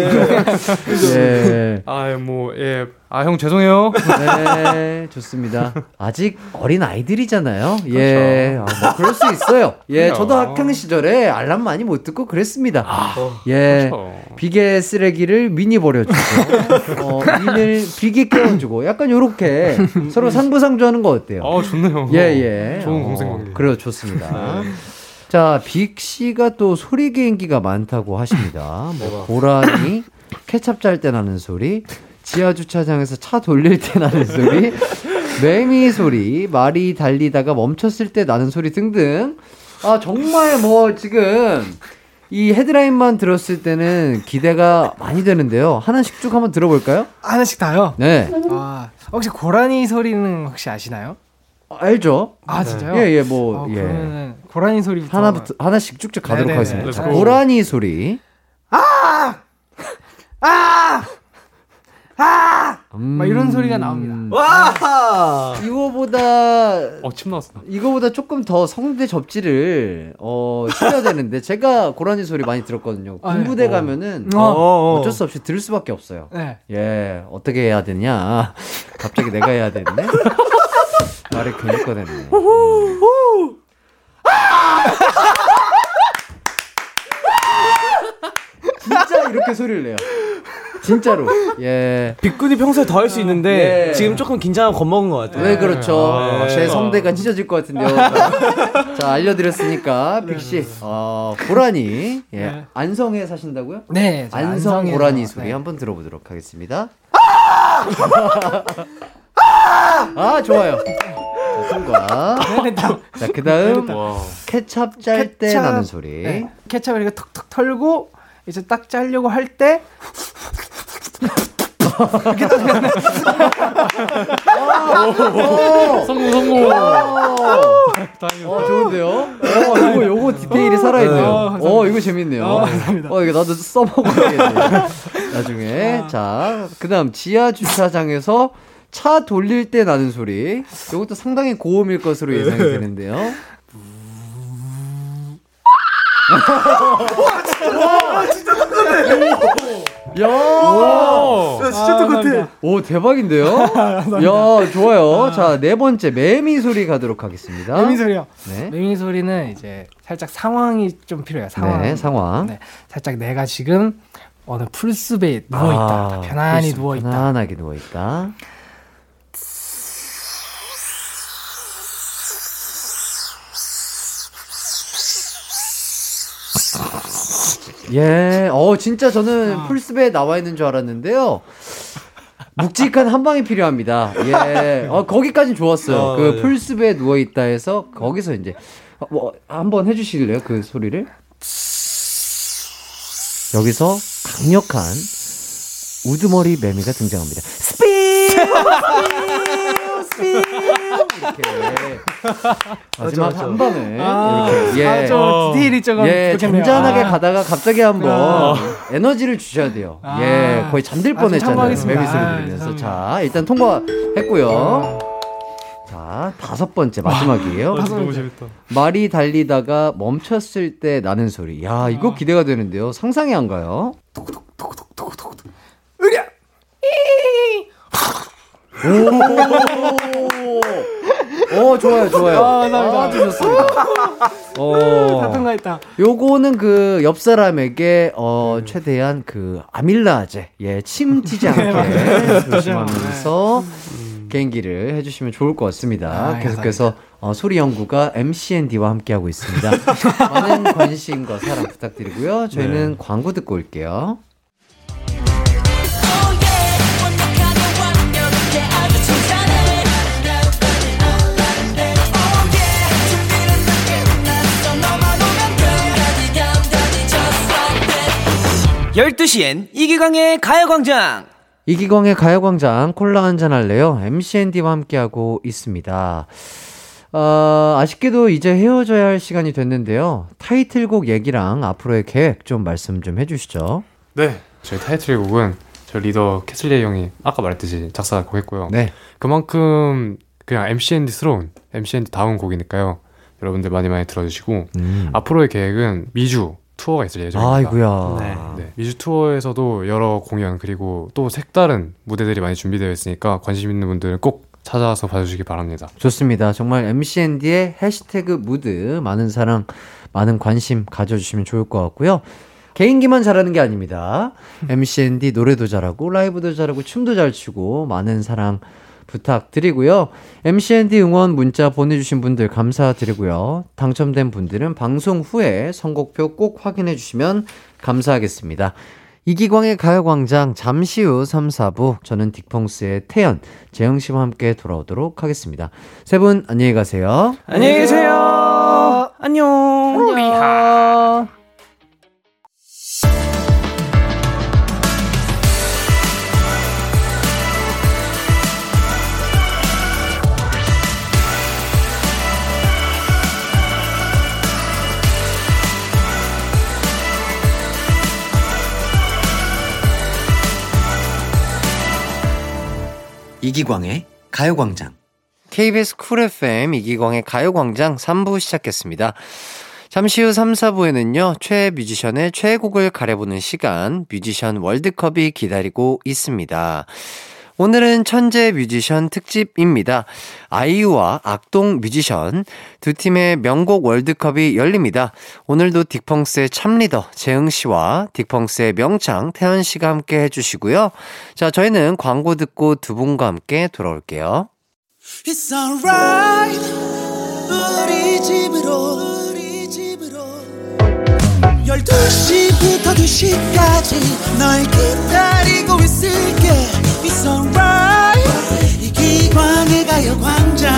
예. 아, 뭐, 예. 아, 형 죄송해요. 네, 좋습니다. 아직 어린 아이들이잖아요. 예, 아, 뭐 그럴 수 있어요. 예, 그렇죠. 저도 학창 시절에 알람 많이 못 듣고 그랬습니다. 예, 그렇죠. 비계 쓰레기를 미니 버려주고, 어, 민을 비계 깨워주고, 약간 요렇게 서로 상부상조하는 거 어때요? 아, 좋네요. 예, 예. 좋은 어, 공생 관계. 그래요, 좋습니다. 자, 빅 씨가 또 소리 개인기가 많다고 하십니다. 뭐 고라니, 케찹 짤 때 나는 소리, 지하 주차장에서 차 돌릴 때 나는 소리, 매미 소리, 말이 달리다가 멈췄을 때 나는 소리 등등. 아, 정말 뭐 지금 이 헤드라인만 들었을 때는 기대가 많이 되는데요. 하나씩 쭉 한번 들어볼까요? 하나씩 다요. 네. 아, 혹시 고라니 소리는 혹시 아시나요? 알죠? 아, 진짜요? 예, 예, 뭐, 어, 예. 고라니 소리부터 하나부터, 하나씩 쭉쭉 가도록 네네네. 하겠습니다. 자, let's go. 고라니 소리. 막 이런 소리가 나옵니다. 와! 이거보다 어, 침 나왔어. 이거보다 조금 더 성대 접지를 어 시켜야 되는데 제가 고라니 소리 많이 들었거든요. 아, 군부대 네. 가면은 어. 어, 어쩔 수 없이 들을 수밖에 없어요. 네. 예, 어떻게 해야 되냐? 갑자기 내가 해야 되는데 말을 괜히 꺼냈네. 진짜 이렇게 소리를 내요. 진짜로. 예. 빅군이 평소에 더 할 수 있는데 예. 지금 조금 긴장하고 겁먹은 것 같아요. 왜 그렇죠? 아, 제 성대가 찢어질 것 같은데요. 자, 알려드렸으니까, 빅씨, 어, 고라니, 예. 네. 안성에 사신다고요? 네. 저 안성 안성에서, 고라니 소리 네. 한번 들어보도록 하겠습니다. 아, 좋아요. 자, 통과. 자, 그 다음, 케찹 짤 때 나는 소리. 네. 케찹을 이렇게 턱턱 털고 이제 딱 짜려고 할때 성공, 성공. 어, 좋은데요? 어, 요거, 요거 디테일이 살아 있네요. 어, 어, 이거 재밌네요. 어, 이거 나도 써먹어야겠네. 나중에. 자, 그 다음, 지하 주차장에서 차 돌릴 때 나는 소리. 이것도 상당히 고음일 것으로 예상이 되는데요. 야, 야, 진짜 똑같아. 오 대박인데요? 야 좋아요. 자네 번째 매미 소리 가도록 하겠습니다. 매미 소리요. 네. 매미 소리는 이제 살짝 상황이 좀 필요해요. 상황. 네 상황. 네, 살짝 내가 지금 어느 풀숲에 누워 있다. 아, 편안히 풀숲 누워 있다. 편안하게 누워 있다. 예, 어 진짜 저는 아. 풀숲에 나와 있는 줄 알았는데요. 묵직한 한 방이 필요합니다. 예, 어 거기까진 좋았어요. 어, 그 네. 풀숲에 누워 있다 해서 거기서 이제 어, 뭐 한번 해주실래요? 그 소리를? 여기서 강력한 우드머리 매미가 등장합니다. 스피드! 스피드! 이렇게 마지막. 한 방을 아, 이렇게 아, 저 디테일이 조금 예. 잔잔하게 아. 가다가 갑자기 한번 아. 에너지를 주셔야 돼요. 아. 예, 거의 잠들 아, 좀 뻔했잖아요. 매미 소리 아, 들으면서. 자, 일단 통과했고요. 자, 다섯 번째 마지막이에요. 아, 너무 재밌다. 말이 달리다가 멈췄을 때 나는 소리. 야, 이거 기대가 되는데요. 상상이 안 가요. 오! 오, 좋아요, 좋아요. 아, 감사합니다. 아주 좋습니다. 어, 다 통과했다. 요거는 그 옆 사람에게 어 최대한 그 아밀라제 예 침 튀지 않게 조심하면서 개인기를 해주시면 좋을 것 같습니다. 아, 계속해서 어, 소리 연구가 MCND와 함께 하고 있습니다. 많은 관심과 사랑 부탁드리고요. 저희는 광고 듣고 올게요. 열두 시엔 이기광의 가요광장. 이기광의 가요광장 콜라 한잔 할래요? MCND와 함께하고 있습니다. 어, 아쉽게도 이제 헤어져야 할 시간이 됐는데요. 타이틀곡 얘기랑 앞으로의 계획 좀 말씀 좀 해주시죠. 네. 저희 타이틀곡은 저희 리더 캐슬제이 형이 아까 말했듯이 작사곡 했고요. 네. 그만큼 그냥 MCND스러운 MCND다운 곡이니까요. 여러분들 많이 많이 들어주시고 음. 앞으로의 계획은 미주 투어가 있을 예정입니다. 아이고야. 네. 미주 투어에서도 여러 공연 그리고 또 색다른 무대들이 많이 준비되어 있으니까 관심 있는 분들은 꼭 찾아와서 봐주시기 바랍니다. 좋습니다. 정말 MCND의 해시태그 무드 많은 사랑, 많은 관심 가져주시면 좋을 것 같고요. 개인기만 잘하는 게 아닙니다. MCND 노래도 잘하고 라이브도 잘하고 춤도 잘 추고 많은 사랑 부탁드리고요. MCND 응원 문자 보내주신 분들 감사드리고요. 당첨된 분들은 방송 후에 선곡표 꼭 확인해 주시면 감사하겠습니다. 이기광의 가요광장 잠시 후 3, 4부 저는 딕펑스의 태연, 재영 씨와 함께 돌아오도록 하겠습니다. 세 분 안녕히 가세요. 안녕히 계세요. 안녕. 안녕. 이기광의 가요광장. KBS 쿨 FM 이기광의 가요광장 3부 시작했습니다. 잠시 후 3, 4부에는요, 최애 뮤지션의 최애곡을 가려보는 시간, 뮤지션 월드컵이 기다리고 있습니다. 오늘은 천재 뮤지션 특집입니다. 아이유와 악동 뮤지션 두 팀의 명곡 월드컵이 열립니다. 오늘도 딕펑스의 참리더 재흥 씨와 딕펑스의 명창 태현 씨가 함께 해주시고요. 자, 저희는 광고 듣고 두 분과 함께 돌아올게요. It's alright 우리 집으로 12시부터 2시까지 널 기다리고 있을게 It's alright 이기광의 가요광장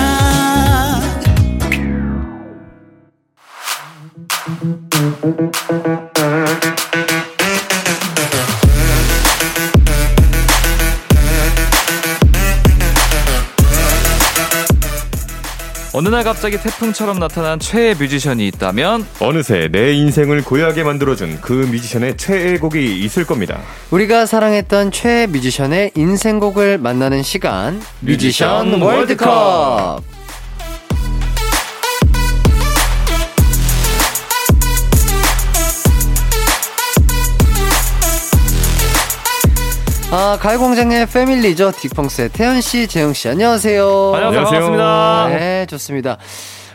어느 날 갑자기 태풍처럼 나타난 최애 뮤지션이 있다면? 어느새 내 인생을 고요하게 만들어준 그 뮤지션의 최애 곡이 있을 겁니다. 우리가 사랑했던 최애 뮤지션의 인생곡을 만나는 시간. 뮤지션 뮤지션 월드컵 아, 가요광장의 패밀리죠. 딕펑스의 태현씨, 재흥씨, 안녕하세요. 안녕하세요. 반갑습니다. 네, 좋습니다.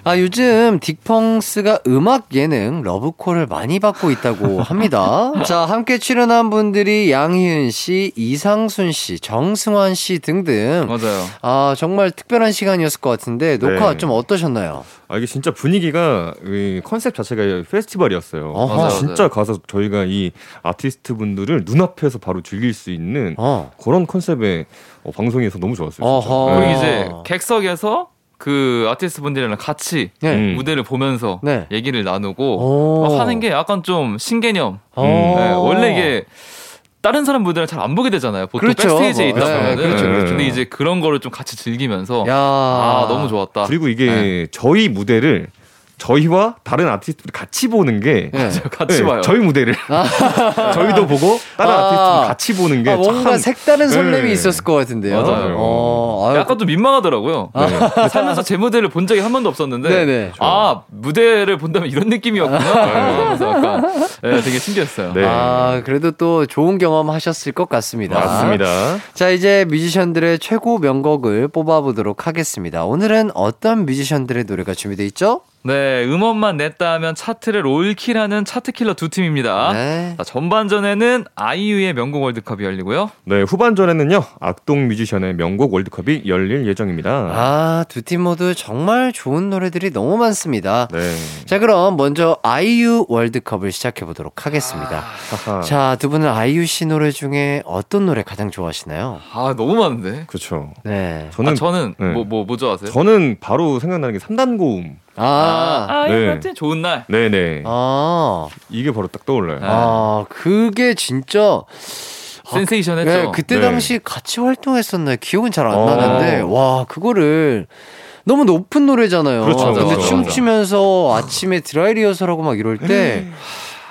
아, 요즘 딕펑스가 음악 예능 러브콜을 많이 받고 있다고 합니다. 자, 함께 출연한 분들이 양희은 씨, 이상순 씨, 정승환 씨 등등. 맞아요. 아, 정말 특별한 시간이었을 것 같은데, 녹화 네. 좀 어떠셨나요? 아 이게 진짜 분위기가 이 컨셉 자체가 페스티벌이었어요. 어허. 맞아요, 진짜 가서 저희가 이 아티스트 분들을 눈앞에서 바로 즐길 수 있는 어. 그런 컨셉의 어, 방송이어서 너무 좋았어요. 그리고 네. 이제 객석에서 그 아티스트 분들이랑 같이 네. 음. 무대를 보면서 네. 얘기를 나누고 하는 게 약간 좀 신개념. 어. 네, 원래 이게 다른 사람 무대를 잘 안 보게 되잖아요. 보통 그렇죠. 백스테이지에 있다 네, 보면은. 그렇죠, 그렇죠. 근데 이제 그런 거를 좀 같이 즐기면서 야. 아 너무 좋았다. 그리고 이게 네. 저희 무대를 저희와 다른 아티스트들이 같이 보는 게 네. 같이 네, 봐요. 저희 무대를 저희도 보고 다른 아. 아티스트들 같이 보는 게 아, 뭔가 참- 색다른 설렘이 네. 있었을 것 같은데요. 맞아요. 어, 약간 좀 민망하더라고요. 네. 살면서 제 무대를 본 적이 한 번도 없었는데 네네. 아 무대를 본다면 이런 느낌이었구나. 그래서 약간 네, 되게 신기했어요. 네. 아, 그래도 또 좋은 경험 하셨을 것 같습니다. 맞습니다. 자, 이제 뮤지션들의 최고 명곡을 뽑아보도록 하겠습니다. 오늘은 어떤 뮤지션들의 노래가 준비되어 있죠? 네, 음원만 냈다 하면 차트를 올킬하는 차트킬러 두 팀입니다. 네. 자, 전반전에는 아이유의 명곡 월드컵이 열리고요. 네, 후반전에는요. 악동 뮤지션의 명곡 월드컵이 열릴 예정입니다. 아, 두 팀 모두 정말 좋은 노래들이 너무 많습니다. 네. 자, 그럼 먼저 아이유 월드컵을 시작해 보도록 하겠습니다. 하하. 자, 두 분은 아이유 씨 노래 중에 어떤 노래 가장 좋아하시나요? 아, 너무 많은데. 그렇죠. 네. 저는 아, 저는 네. 뭐, 뭐, 뭐 좋아하세요? 저는 바로 생각나는 게 3단 고음. 아, 아, 네. 이 같은 좋은 날. 네, 네. 아, 이게 바로 딱 떠올라요. 네. 아, 그게 진짜 센세이션 했죠. 네, 그때 네. 당시 같이 활동했었나요? 기억은 잘안 어. 나는데 와 그거를 너무 높은 노래잖아요. 그렇죠, 근데 맞아, 춤추면서 아침에 드라이 리허설하고 막 이럴 때.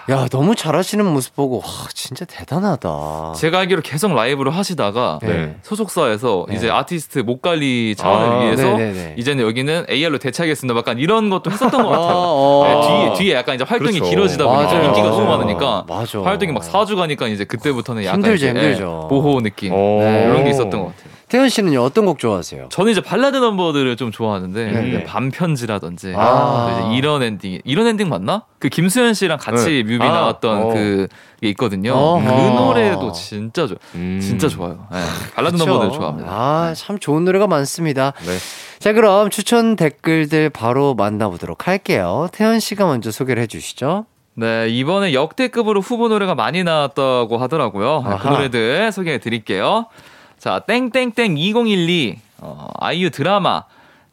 야 너무 잘하시는 모습 보고 와 진짜 대단하다. 제가 알기로 계속 라이브를 하시다가 네. 소속사에서 네. 이제 아티스트 목 관리 차원을 아, 위해서 네네네. 이제는 여기는 AR로 대체하겠습니다. 약간 이런 것도 했었던 것 같아요. 어, 네, 어. 뒤에 뒤에 약간 이제 활동이 그렇죠. 길어지다 보니까 맞아요. 인기가 너무. 많으니까 맞아. 활동이 막 4주 가니까 이제 그때부터는 약간 힘들죠, 이제, 힘들죠. 예, 보호 느낌 어. 네. 이런 게 있었던 것 같아요. 태현 씨는요 어떤 곡 좋아하세요? 저는 이제 발라드 넘버들을 좀 좋아하는데 네. 밤편지라든지 아. 또 이제 이런 엔딩 이런 엔딩 맞나? 그 김수현 씨랑 같이 네. 뮤비 아. 나왔던 어. 그게 있거든요. 어허. 그 노래도 진짜 좋아. 음. 진짜 좋아요. 네. 발라드 그쵸? 넘버들 좋아합니다. 아, 참 좋은 노래가 많습니다. 네. 자, 그럼 추천 댓글들 바로 만나보도록 할게요. 태연 씨가 먼저 소개를 해주시죠. 네, 이번에 역대급으로 후보 노래가 많이 나왔다고 하더라고요. 네, 그 아하. 노래들 소개해 드릴게요. 자, 땡땡땡 2012 어, 아이유 드라마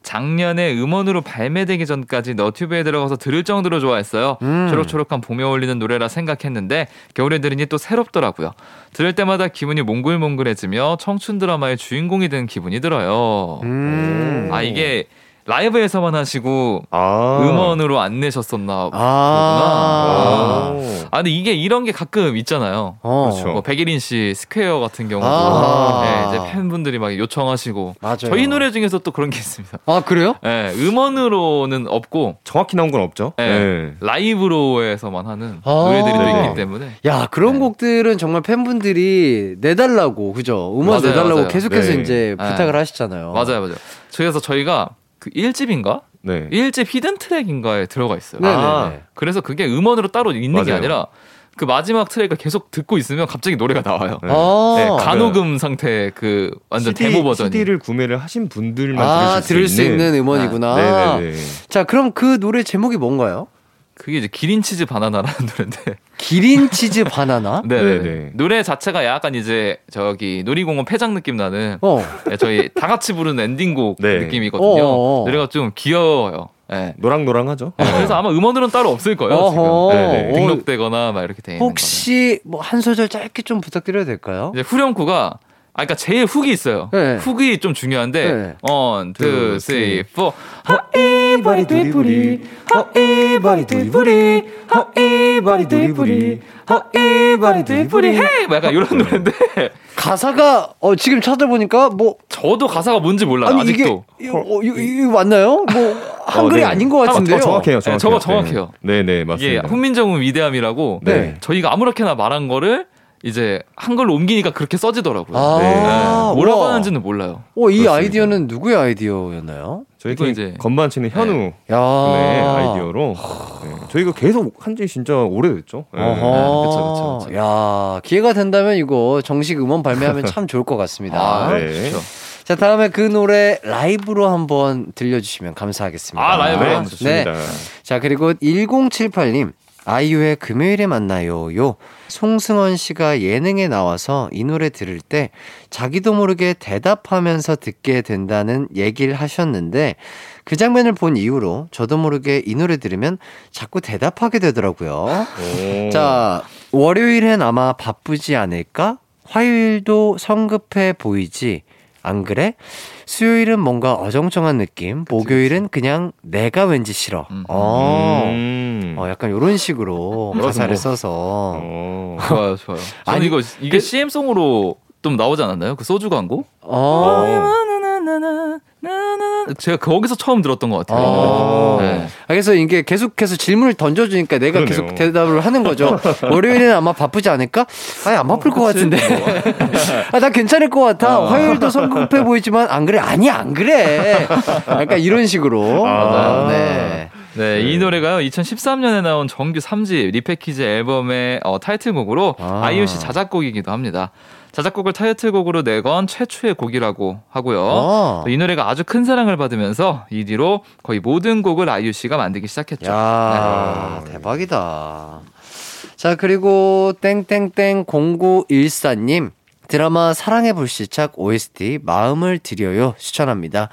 작년에 음원으로 발매되기 전까지 너튜브에 들어가서 들을 정도로 좋아했어요. 음. 초록초록한 봄에 어울리는 노래라 생각했는데 겨울에 들으니 또 새롭더라고요. 들을 때마다 기분이 몽글몽글해지며 청춘 드라마의 주인공이 된 기분이 들어요. 음. 아 이게 라이브에서만 하시고 아. 음원으로 안 내셨었나 아. 보구나. 아 근데 이게 이런 게 가끔 있잖아요. 어. 그렇죠. 뭐 백예린 씨 Square 같은 경우도 아. 네, 이제 팬분들이 막 요청하시고 맞아요. 저희 노래 중에서 또 그런 게 있습니다. 아, 그래요? 네, 음원으로는 없고 정확히 나온 건 없죠. 네, 네. 라이브로에서만 하는 아. 노래들이 또 네. 있기 때문에 야, 그런 네. 곡들은 정말 팬분들이 내달라고, 그죠? 음원 맞아요, 내달라고 맞아요. 계속해서 네. 이제 네. 부탁을 하시잖아요. 맞아요, 맞아요. 그래서 저희가 그 1집인가? 네. 1집 히든 트랙인가에 들어가 있어요. 네네네. 아. 그래서 그게 음원으로 따로 있는 게 맞아요. 아니라 그 마지막 트랙을 계속 듣고 있으면 갑자기 노래가 나와요. 네. 아, 네, 간호금 상태 그 완전 CD, 데모 버전이. CD를 구매를 하신 분들만 아, 들을 수 있는 음원이구나. 네네네. 자, 그럼 그 노래 제목이 뭔가요? 그게 이제 기린 치즈 바나나라는 노래인데. 기린 치즈 바나나? 네, 네네. 네. 노래 자체가 약간 이제 저기 놀이공원 폐장 느낌 나는 어. 네, 저희 다 같이 부르는 엔딩곡 네. 느낌이거든요. 어어. 노래가 좀 귀여워요. 네. 노랑노랑하죠. 그래서 아마 음원으로는 따로 없을 거예요. 어허. 지금. 네, 네. 어. 등록되거나 막 이렇게 돼 있는 혹시 뭐 한 소절 짧게 좀 부탁드려도 될까요? 이제 후렴구가 아, 그러니까 제일 hook이 있어요. 네. hook이 좀 중요한데, 네. one, two, three, four. 허이버리 두리부리 허이버리 두리부리 허이버리 두리부리 허이버리 두리부리 헤이! 뭐 약간 이런 노래인데, 가사가 어 지금 찾아보니까 뭐 저도 가사가 뭔지 몰라요, 아니 아직도. 이게 이거, 어, 이거, 이거 맞나요? 뭐 한글이 어, 네. 아닌 것 같은데요. 어, 정확해요. 네, 정확해요. 저거 정확해요. 네, 네, 이게 맞습니다. 훈민정음 위대함이라고, 네. 저희가 아무렇게나 말한 거를 이제 한글로 옮기니까 그렇게 써지더라고요. 아, 네. 뭐라고 우와. 하는지는 몰라요. 어, 이 그렇습니다. 아이디어는 누구의 아이디어였나요? 저희 팀 이제- 건반 치는 현우 야. 네, 아이디어로 네, 저희가 계속 한 지 진짜 오래됐죠. 네. 그쵸, 그쵸. 야, 기회가 된다면 이거 정식 음원 발매하면 참 좋을 것 같습니다. 아, 네. 그렇죠. 자, 다음에 그 노래 라이브로 한번 들려주시면 감사하겠습니다. 아, 라이브로 네, 한번 좋습니다. 자, 그리고 1078님. 아이유의 금요일에 만나요. 요. 송승헌 씨가 예능에 나와서 이 노래 들을 때 자기도 모르게 대답하면서 듣게 된다는 얘기를 하셨는데 그 장면을 본 이후로 저도 모르게 이 노래 들으면 자꾸 대답하게 되더라고요. 오. 자, 월요일엔 아마 바쁘지 않을까? 화요일도 성급해 보이지. 안 그래? 수요일은 뭔가 어정쩡한 느낌. 목요일은 그냥 내가 왠지 싫어. 음. 어. 음. 어, 약간 이런 식으로 가사를 써서. 어. 좋아요, 좋아요. 아니, 이거 이게 CM송으로 좀 나오지 않았나요? 그 소주 광고? 어. 제가 거기서 처음 들었던 것 같아요. 어. 네. 아, 그래서 이게 계속해서 질문을 던져주니까 내가 그러네요. 계속 대답을 하는 거죠. 월요일에는 아마 바쁘지 않을까? 아니, 안 바쁠 것 같은데. 아, 나 괜찮을 것 같아. 화요일도 성급해 보이지만, 안 그래? 아니, 안 그래. 약간 이런 식으로. 아. 네. 네, 이 노래가요. 2013년에 나온 정규 3집 리패키지 앨범의 어, 타이틀곡으로 아. 아. 이유 씨 자작곡이기도 합니다. 자작곡을 타이틀곡으로 내건 최초의 곡이라고 하고요. 아. 이 노래가 아주 큰 사랑을 받으면서 이 뒤로 거의 모든 곡을 아이유 씨가 만들기 시작했죠. 야 대박이다. 자, 그리고 땡땡땡 0914님. 드라마 사랑의 불시착 OST 마음을 드려요 추천합니다.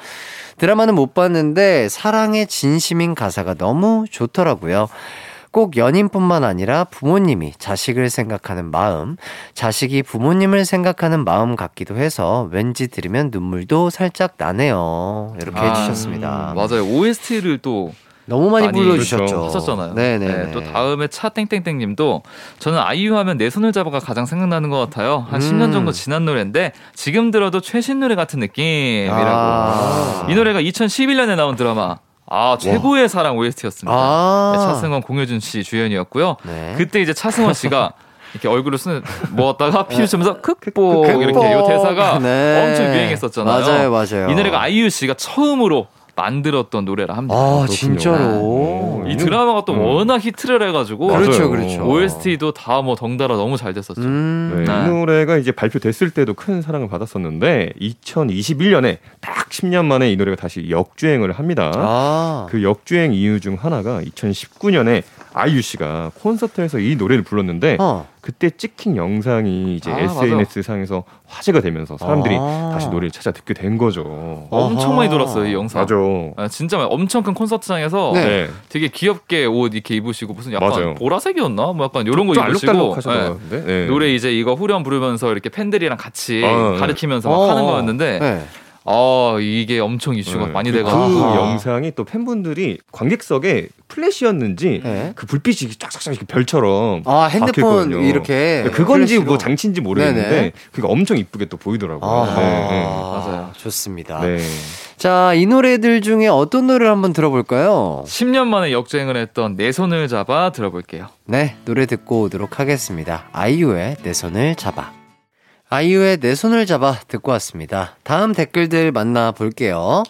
드라마는 못 봤는데 사랑의 진심인 가사가 너무 좋더라고요. 꼭 연인뿐만 아니라 부모님이 자식을 생각하는 마음, 자식이 부모님을 생각하는 마음 같기도 해서 왠지 들으면 눈물도 살짝 나네요. 이렇게 아, 해주셨습니다. 음, 맞아요. OST를 또 너무 많이, 많이 불러주셨죠. 그렇죠. 하셨잖아요. 네네. 네, 또 다음에 차땡땡땡님도 저는 아이유 하면 내 손을 잡아가 가장 생각나는 것 같아요. 한 음. 10년 정도 지난 노래인데 지금 들어도 최신 노래 같은 느낌이라고. 아. 이 노래가 2011년에 나온 드라마 아 최고의 사랑 OST였습니다. 아. 네, 차승원, 공효준 씨 주연이었고요. 네. 그때 이제 차승원 씨가 이렇게 얼굴을 쓰는 모았다가 피 묻히면서 극복 극복. 이렇게 요 대사가 네. 엄청 유행했었잖아요. 맞아요, 맞아요. 이 노래가 아이유 씨가 처음으로 만들었던 노래라 합니다. 아, 진짜로. 이 드라마가 또 워낙 히트를 해가지고 그렇죠, 그렇죠. OST도 다 뭐 덩달아 너무 잘 됐었죠. 음. 네, 네. 이 노래가 이제 발표됐을 때도 큰 사랑을 받았었는데 2021년에 딱 10년 만에 이 노래가 다시 역주행을 합니다. 아. 그 역주행 이유 중 하나가 2019년에 아이유 씨가 콘서트에서 이 노래를 불렀는데 어. 그때 찍힌 영상이 이제 아, SNS 상에서 화제가 되면서 사람들이 아. 다시 노래를 찾아 듣게 된 거죠. 엄청 많이 돌았어요 이 영상. 맞아. 아, 진짜 많이- 엄청 큰 콘서트장에서 네. 네. 되게 귀엽게 옷 이렇게 입으시고 무슨 약간 맞아요. 보라색이었나? 뭐 약간 이런 거좀 입으시고 알록달록 네. 네. 노래 이제 이거 후렴 부르면서 이렇게 팬들이랑 같이 아, 네. 가르치면서 막 어, 하는 어. 거였는데 네. 어 이게 엄청 이슈가 네. 많이 그 돼가지고 아하. 영상이 또 팬분들이 관객석에 플래시였는지 네. 그 불빛이 쫙쫙쫙 이렇게 별처럼 아, 핸드폰. 이렇게. 그건지 플래시로. 뭐 장치인지 모르겠는데 네네. 그게 엄청 이쁘게 또 보이더라고요. 네, 맞아요. 좋습니다. 네. 네. 자, 이 노래들 중에 어떤 노래를 한번 들어볼까요? 10년 만에 역주행을 했던 내 손을 잡아 들어볼게요. 네, 노래 듣고 오도록 하겠습니다. 아이유의 내 손을 잡아. 아이유의 내 손을 잡아 듣고 왔습니다. 다음 댓글들 만나볼게요.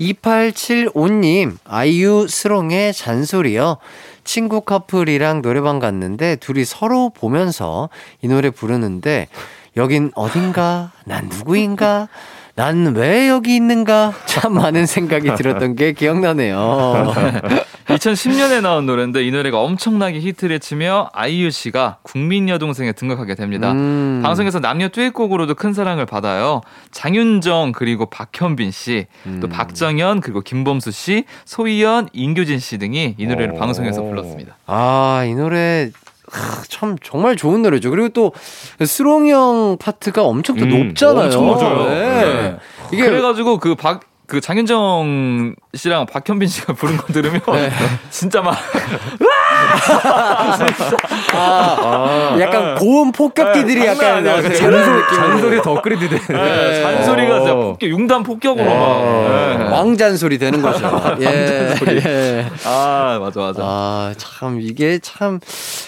2875님, 아이유 스롱의 잔소리요. 친구 커플이랑 노래방 갔는데 둘이 서로 보면서 이 노래 부르는데 여긴 어딘가? 난 누구인가? 난 왜 여기 있는가? 참 많은 생각이 들었던 게 기억나네요. 2010년에 나온 노래인데 이 노래가 엄청나게 히트를 치며 아이유 씨가 국민 여동생에 등극하게 됩니다. 음. 방송에서 남녀 듀엣곡으로도 큰 사랑을 받아요. 장윤정 그리고 박현빈 씨, 음. 또 박정현 그리고 김범수 씨, 소희연, 인규진 씨 등이 이 노래를 오. 방송에서 불렀습니다. 아, 이 노래 하, 참 정말 좋은 노래죠. 그리고 또 스롱 형 파트가 엄청 또 음, 높잖아요. 엄청 높아요. 네. 네. 이게 그래가지고 그 박 그 장윤정 씨랑 박현빈 씨가 부른 거 들으면 네. 진짜 막 아, 약간 고음 폭격기들이 약간 나왔어요. 잔소리, 잔소리 더 끓이드 되 네, 잔소리가 진짜 폭격, 융단 폭격으로 막. 네. 왕잔소리 되는 거죠. 예. 예. 아 맞아 맞아. 아, 참 이게 참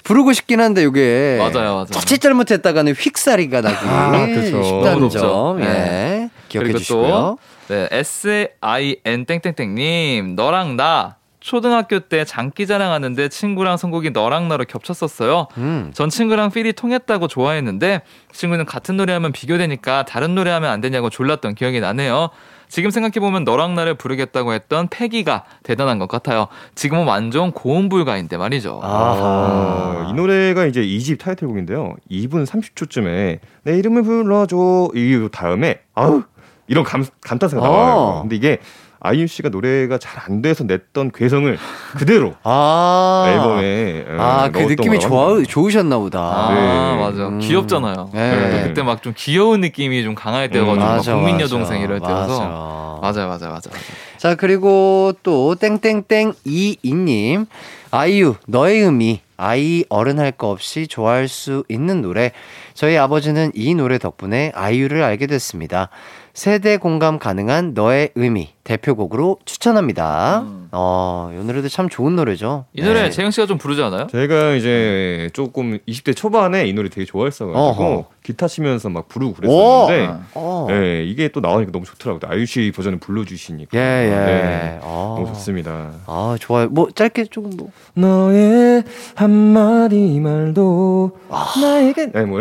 부르고 싶긴 한데 이게 맞아요, 맞아요. 자칫 잘못했다가는 휙사리가 나기 아, 그쵸. 쉽다는 너무 점. 높죠. 예. 네. 기억해 그리고 주시고요. 또 네, S-I-N 땡땡땡님 너랑 나 초등학교 때 장기 자랑 하는데 친구랑 선곡이 너랑 나로 겹쳤었어요. 음. 전 친구랑 필이 통했다고 좋아했는데 친구는 같은 노래하면 비교되니까 다른 노래하면 안 되냐고 졸랐던 기억이 나네요. 지금 생각해보면 너랑 나를 부르겠다고 했던 패기가 대단한 것 같아요. 지금은 완전 고음불가인데 말이죠. 어, 이 노래가 이제 2집 타이틀곡인데요. 2분 30초쯤에 내 이름을 불러줘 이 다음에 아우 이런 감, 감탄사가 어. 나와요. 근데 이게 아이유 씨가 노래가 잘 안 돼서 냈던 괴성을 그대로 아. 앨범에 어, 아, 그 넣었던 느낌이 좋아. 좋으셨나 보다. 아, 네. 맞아. 음. 귀엽잖아요. 네. 그때 막 좀 귀여운 느낌이 좀 강할 때여가지고 막 맞아, 국민 맞아. 여동생 이럴 때여서 맞아. 맞아요, 맞아요, 맞아요. 자, 그리고 또, 땡땡땡 이이님. 아이유, 너의 의미. 아이 어른 할 거 없이 좋아할 수 있는 노래. 저희 아버지는 이 노래 덕분에 아이유를 알게 됐습니다. 세대 공감 가능한 너의 의미. 대표곡으로 추천합니다. 어, 이 노래도 참 좋은 노래죠. 이 노래 네. 재영 씨가 좀 부르지 않아요? 제가 이제 조금 20대 초반에 이 노래 되게 좋아했어가지고 어허. 기타 치면서 막 부르고 그랬었는데 어. 네, 이게 또 나오니까 너무 좋더라고요. 아이유 씨 버전을 불러주시니까 예, 예. 네, 어. 너무 좋습니다. 아, 좋아요. 뭐, 짧게 조금 뭐. 너의 한 마디 말도 나에게 네, 뭐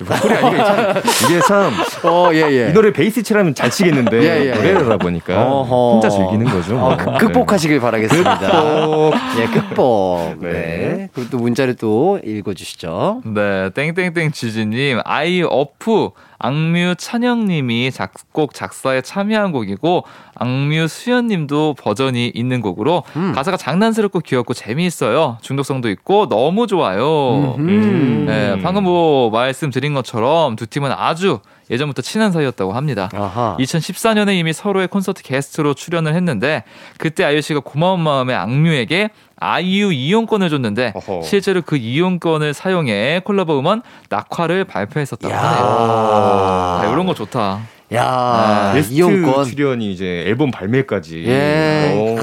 목소리 이게 참 이게 참이 어, 예, 예. 노래 베이스 치라면 잘 치겠는데 예, 예. 노래다 보니까 어허. 혼자 즐기는 거죠. 어, 극- 극복하시길 바라겠습니다. 예, 극복. 네. 네. 그리고 또 문자를 또 읽어주시죠. 네, 땡땡땡 지지님, 아이 어프, 악뮤 찬영님이 작곡 작사에 참여한 곡이고, 악뮤 수연님도 버전이 있는 곡으로, 음. 가사가 장난스럽고 귀엽고 재미있어요. 중독성도 있고, 너무 좋아요. 음. 네, 방금 뭐 말씀드린 것처럼 두 팀은 아주 예전부터 친한 사이였다고 합니다. 아하. 2014년에 이미 서로의 콘서트 게스트로 출연을 했는데 그때 아이유 씨가 고마운 마음에 악뮤에게 아이유 이용권을 줬는데 어허. 실제로 그 이용권을 사용해 콜라보 음원 낙화를 발표했었다고 하네요. 아, 이런 거 좋다. 야, 게스트 이용권. 출연이 이제 앨범 발매까지. 예.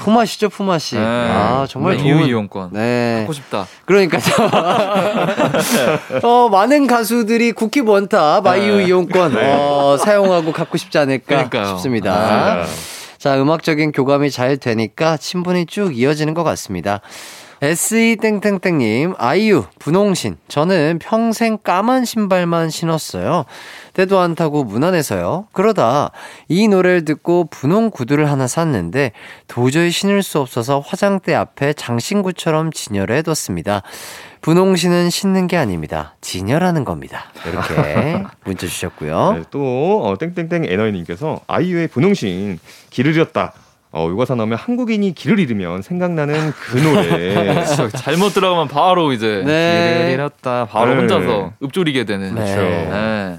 오. 품앗이죠, 품앗이. 네. 아, 정말 아이유 좋은. 이용권. 네. 갖고 싶다. 그러니까요. 어, 많은 가수들이 국힙 원탑 아이유 네. 이용권 어, 사용하고 갖고 싶지 않을까 그러니까요. 싶습니다. 아. 자, 음악적인 교감이 잘 되니까 친분이 쭉 이어지는 것 같습니다. SE 땡땡땡님, 아이유, 분홍신. 저는 평생 까만 신발만 신었어요. 때도 안 타고 무난해서요. 그러다 이 노래를 듣고 분홍 구두를 하나 샀는데 도저히 신을 수 없어서 화장대 앞에 장신구처럼 진열해 뒀습니다. 분홍신은 신는 게 아닙니다. 진열하는 겁니다. 이렇게 문자 주셨고요. 네, 또 어, 땡땡땡 에너이님께서 아이유의 분홍신 길을 잃었다. 어, 요가사 나오면 한국인이 길을 잃으면 생각나는 그 노래. 저 잘못 들어가면 바로 이제 네. 길을 잃었다. 바로 네. 혼자서 읊조리게 되는. 네. 네.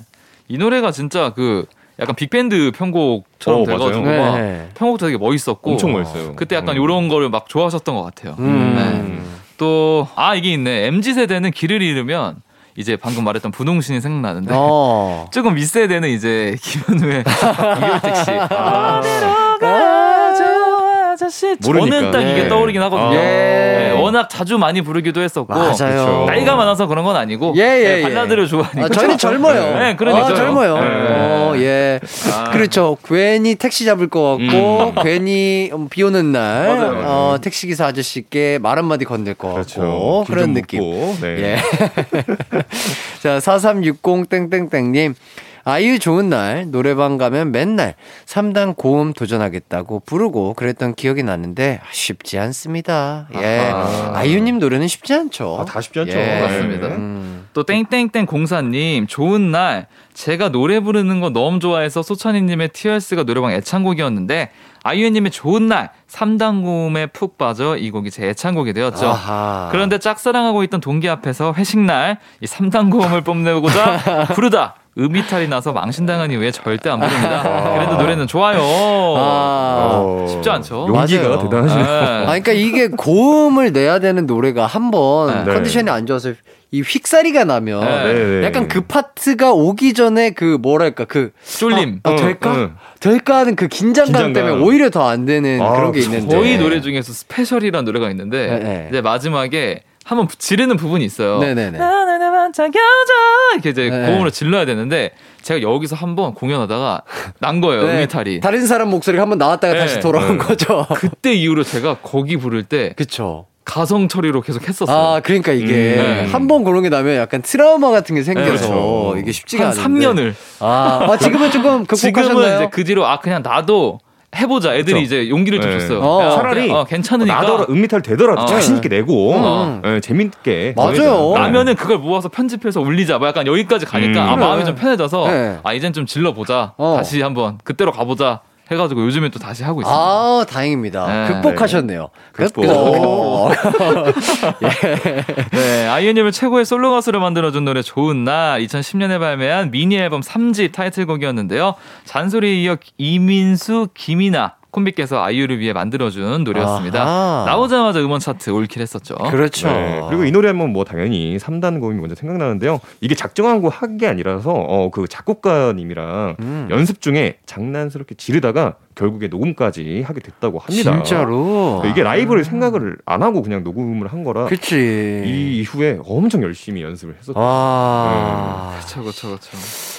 이 노래가 진짜 그 약간 빅밴드 편곡처럼 어, 돼가지고 맞아요. 막 네. 편곡도 되게 멋있었고 엄청 멋있어요. 그때 약간 음. 이런 거를 막 좋아하셨던 것 같아요. 음. 네. 또아 이게 있네. mz 세대는 길을 잃으면 이제 방금 말했던 분홍신이 생각나는데 어. 조금 윗세대는 이제 김현우의 이별택 씨. 아. 아저씨. 모르니까. 저는 딱 이게 네. 떠오르긴 하거든요. 예. 네, 워낙 자주 많이 부르기도 했었고. 맞아요. 그렇죠. 나이가 많아서 그런 건 아니고. 예, 예, 네, 예. 발라드를 좋아하니까. 아, 저희는 젊어요. 네, 그러니까요. 아, 젊어요. 네. 어, 예. 아. 그렇죠. 괜히 택시 잡을 것 같고, 괜히 음, 비 오는 날, 맞아요, 맞아요. 어, 택시 기사 아저씨께 말 한마디 건넬 것 그렇죠. 같고, 길 그런 좀 느낌. 묻고, 네. 예. 자, 4360 땡땡땡 님. 아이유 좋은 날 노래방 가면 맨날 3단 고음 도전하겠다고 부르고 그랬던 기억이 나는데 쉽지 않습니다. 예. 아하. 아이유님 노래는 쉽지 않죠. 아, 다 쉽지 않죠. 예. 맞습니다. 음. 또 땡땡땡 공사님 좋은 날 제가 노래 부르는 거 너무 좋아해서 소찬이님의 티얼스가 노래방 애창곡이었는데 아이유님의 좋은 날 3단 고음에 푹 빠져 이 곡이 제 애창곡이 되었죠. 아하. 그런데 짝사랑하고 있던 동기 앞에서 회식 날 이 3단 고음을 뽐내고자 부르다 음이탈이 나서 망신당한 이후에 절대 안 부릅니다. 그래도 노래는 좋아요. 아. 어, 쉽지 않죠. 용기가 맞아요. 대단하시네요. 네. 아, 그러니까 이게 고음을 내야 되는 노래가 한번 네. 컨디션이 안 좋아서 이 삑사리가 나면 네. 네. 약간 그 파트가 오기 전에 그 뭐랄까 그 쫄림. 아, 응, 될까 응. 될까 하는 그 긴장감, 긴장감. 때문에 오히려 더 안 되는 아, 그런 게. 있는데 거의 노래 중에서 스페셜이라는 노래가 있는데 네, 네. 이제 마지막에 한번 지르는 부분이 있어요. 네네네. 이렇게 이제 네. 고음으로 질러야 되는데 제가 여기서 한번 공연하다가 난 거예요 네, 음이탈이. 다른 사람 목소리가 한번 나왔다가 네. 다시 돌아온 거죠. 그때 이후로 제가 거기 부를 때 그쵸. 가성 처리로 계속 했었어요. 아, 그러니까 이게 네. 한번 그런 게 나면 약간 트라우마 같은 게 생겨서 그렇죠. 이게 쉽지가 한 않은데. 3년을. 아, 아, 지금은 조금 극복하셨나요? 지금은 이제 그 뒤로 아 그냥 나도 해보자. 애들이 그쵸. 이제 용기를 좀 네. 줬어요. 어. 야, 차라리 그냥, 어, 괜찮으니까. 나더라 음미탈 되더라도 어. 자신 있게 내고 음. 예, 재밌게 맞아요. 보내자. 나면은 그걸 모아서 편집해서 올리자. 뭐 약간 여기까지 가니까 음. 아, 그래. 마음이 좀 편해져서 네. 아 이젠 좀 질러 보자. 어. 다시 한번 그때로 가보자. 해가지고 요즘에 또 다시 하고 있습니다. 아, 다행입니다. 네. 극복하셨네요. 극복. 극복. 네, 아이유님을 최고의 솔로 가수를 만들어준 노래 좋은 날 2010년에 발매한 미니 앨범 3집 타이틀곡이었는데요. 잔소리에 이어 이민수, 김이나 콤비께서 아이유를 위해 만들어준 노래였습니다. 아하. 나오자마자 음원 차트 올킬했었죠. 그렇죠. 네. 그리고 이 노래 하면 뭐 당연히 3단 고음이 먼저 생각나는데요. 이게 작정한 거 한 게 아니라서 어 그 작곡가님이랑 음. 연습 중에 장난스럽게 지르다가 결국에 녹음까지 하게 됐다고 합니다. 진짜로. 이게 라이브를 생각을 안 하고 그냥 녹음을 한 거라 그치. 이 이후에 엄청 열심히 연습을 했었죠. 와. 그쵸, 그쵸, 그쵸.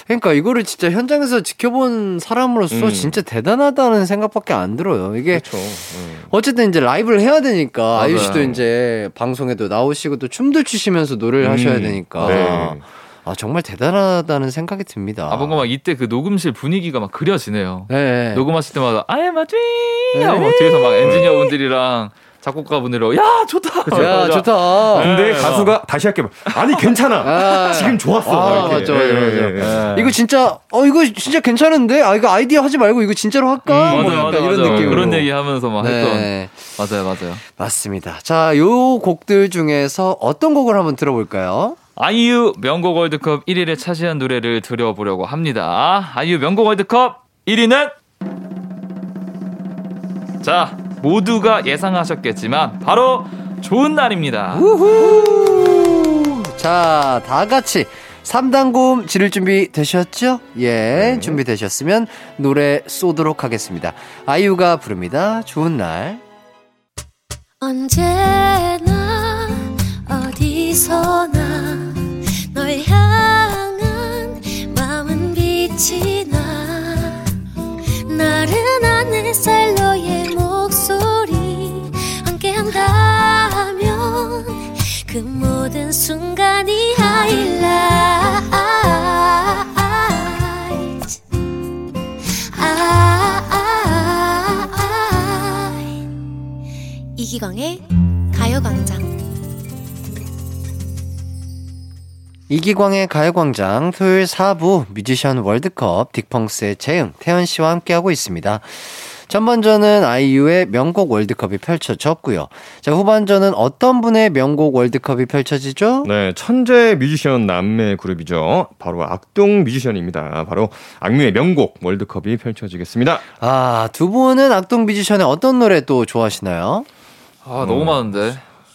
그러니까 이거를 진짜 현장에서 지켜본 사람으로서 음. 진짜 대단하다는 생각밖에 안 들어요. 이게 그렇죠. 음. 어쨌든 이제 라이브를 해야 되니까 맞아요. 아이유 씨도 이제 방송에도 나오시고 또 춤도 추시면서 노래를 하셔야 음. 되니까 네. 아 정말 대단하다는 생각이 듭니다. 아, 뭔가 막 이때 그 녹음실 분위기가 막 그려지네요. 네. 녹음하실 때마다 I'm a dream! 네. 하고 뒤에서 막 엔지니어 분들이랑 작곡가 분들이랑 야, 좋다! 야 좋다. 근데 네. 가수가 다시 할게 아니 괜찮아 아. 지금 좋았어 아, 이렇게. 맞죠, 맞죠, 예, 맞죠. 예, 예. 이거 진짜 어 이거 진짜 괜찮은데 아 이거 아이디어 하지 말고 이거 진짜로 할까? 뭐 맞아, 약간 맞아, 이런 맞아. 느낌으로 그런 얘기 하면서 막 했던. 네. 맞아요, 맞아요. 맞습니다. 자, 요 곡들 중에서 어떤 곡을 한번 들어볼까요? 아이유 명곡 월드컵 1위를 차지한 노래를 들어보려고 합니다. 아이유 명곡 월드컵 1위는 자 모두가 예상하셨겠지만 바로 좋은 날입니다. 자, 다 같이 3단 고음 지를 준비 되셨죠? 예, 준비 되셨으면 노래 쏘도록 하겠습니다. 아이유가 부릅니다. 좋은 날. 언제나 어디서나 널 향한 마음은 빛이 나 나른한 햇살 너의 목소 그 모든 순간이 하이라이트 아, 이기광의 가요광장. 이기광의 가요광장 토요일 4부 뮤지션 월드컵 딕펑스의 재응, 태연 씨와 함께하고 있습니다. 전반전은 아이유의 명곡 월드컵이 펼쳐졌고요. 자, 후반전은 어떤 분의 명곡 월드컵이 펼쳐지죠? 네, 천재 뮤지션 남매 그룹이죠. 바로 악동 뮤지션입니다. 바로 악뮤의 명곡 월드컵이 펼쳐지겠습니다. 아, 두 분은 악동 뮤지션의 어떤 노래 또 좋아하시나요? 아 너무 음. 많은데.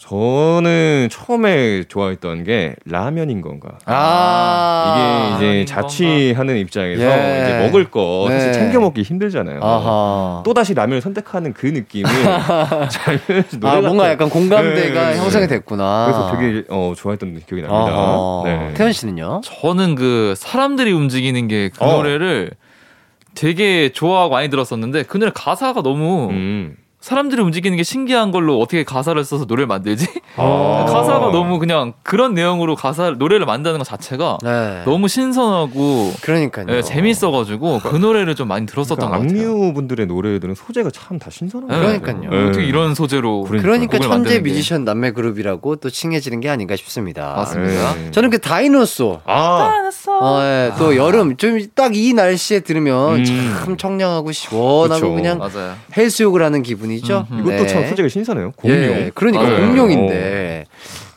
저는 처음에 좋아했던 게 라면인 건가. 아, 이게 이제 자취하는 입장에서 예. 이제 먹을 거 사실 네. 챙겨 먹기 힘들잖아요. 아하. 또 다시 라면을 선택하는 그 노래 아, 뭔가. 약간 공감대가 네, 네. 형성이 됐구나. 그래서 되게 어, 좋아했던 기억이 납니다. 네. 태연 씨는요? 저는 그 사람들이 움직이는 게그 어. 노래를 되게 좋아하고 많이 들었었는데 그 노래 가사가 너무 음. 사람들이 움직이는 게 신기한 걸로 어떻게 가사를 써서 노래를 만들지? 아. 가사가 너무 그냥 그런 내용으로 가사 노래를 만드는 것 자체가 네. 너무 신선하고 그러니까요. 예, 재밌어가지고 그 노래를 좀 많이 들었었던 그러니까 것 같아요. 악뮤 분들의 노래들은 소재가 참 다 신선한 예. 그러니까요. 네. 어떻게 이런 소재로 그러니까 곡을 천재. 뮤지션 남매 그룹이라고 또 칭해지는 게 아닌가 싶습니다. 맞습니다. 네. 저는 그 다이노소. 아, 어, 예, 또 여름 좀 딱 이 날씨에 들으면 음. 참 청량하고 시원하고 그쵸. 그냥 맞아요. 해수욕을 하는 기분 이죠. 음흠. 이것도 네. 참 소재가 신선해요. 공룡. 예, 그러니까 네. 공룡인데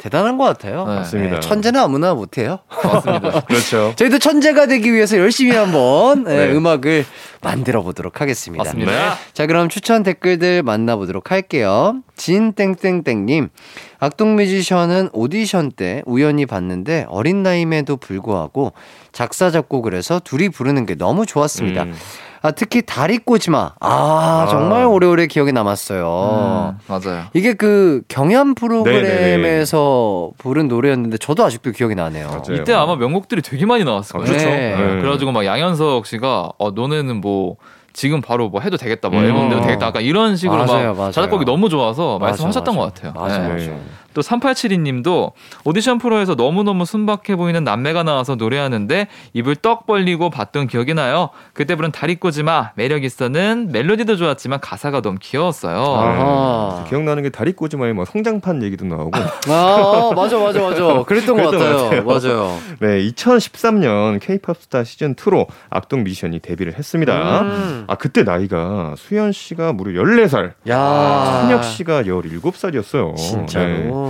대단한 것 같아요. 네. 맞습니다. 예, 천재는 아무나 못해요. 맞습니다. 그렇죠. 저희도 천재가 되기 위해서 열심히 한번 예, 네. 음악을 만들어 보도록 하겠습니다. 맞습니다. 네. 자, 그럼 추천 댓글들 만나보도록 할게요. 진땡땡땡님, 악동 뮤지션은 오디션 때 우연히 봤는데 어린 나이임에도 불구하고 작사, 작곡을 해서 둘이 부르는 게 너무 좋았습니다. 음. 아, 특히 다리 꼬지마. 아, 정말 오래오래 기억에 남았어요. 음, 맞아요. 이게 그 경연 프로그램에서 부른 노래였는데 저도 아직도 기억이 나네요. 맞아요. 이때 아마 명곡들이 되게 많이 나왔을 거예요. 그렇죠. 네. 네. 그래가지고 막 양현석 씨가 어 너네는 뭐 지금 바로 뭐 해도 되겠다, 뭐 음. 앨범 내도 되겠다, 약간 이런 식으로 맞아요, 막 맞아요. 자작곡이 너무 좋아서 맞아, 말씀하셨던 맞아. 것 같아요. 맞아요, 네. 맞아요. 또 3872님도 오디션 프로에서 너무너무 순박해 보이는 남매가 나와서 노래하는데 입을 떡 벌리고 봤던 기억이 나요. 그때 부른 다리 꼬지마 매력 있어는 멜로디도 좋았지만 가사가 너무 귀여웠어요. 아하. 기억나는 게 다리 꼬지마에 뭐 성장판 얘기도 나오고. 아, 맞아, 맞아, 맞아. 그랬던 것 같아요. 것 같아요. 맞아요. 네, 2013년 K-팝 스타 시즌 2로 악동 뮤지션이 데뷔를 했습니다. 음. 아 그때 나이가 수현 씨가 무려 14살, 야 찬혁 씨가 17살이었어요. 네. 진짜로.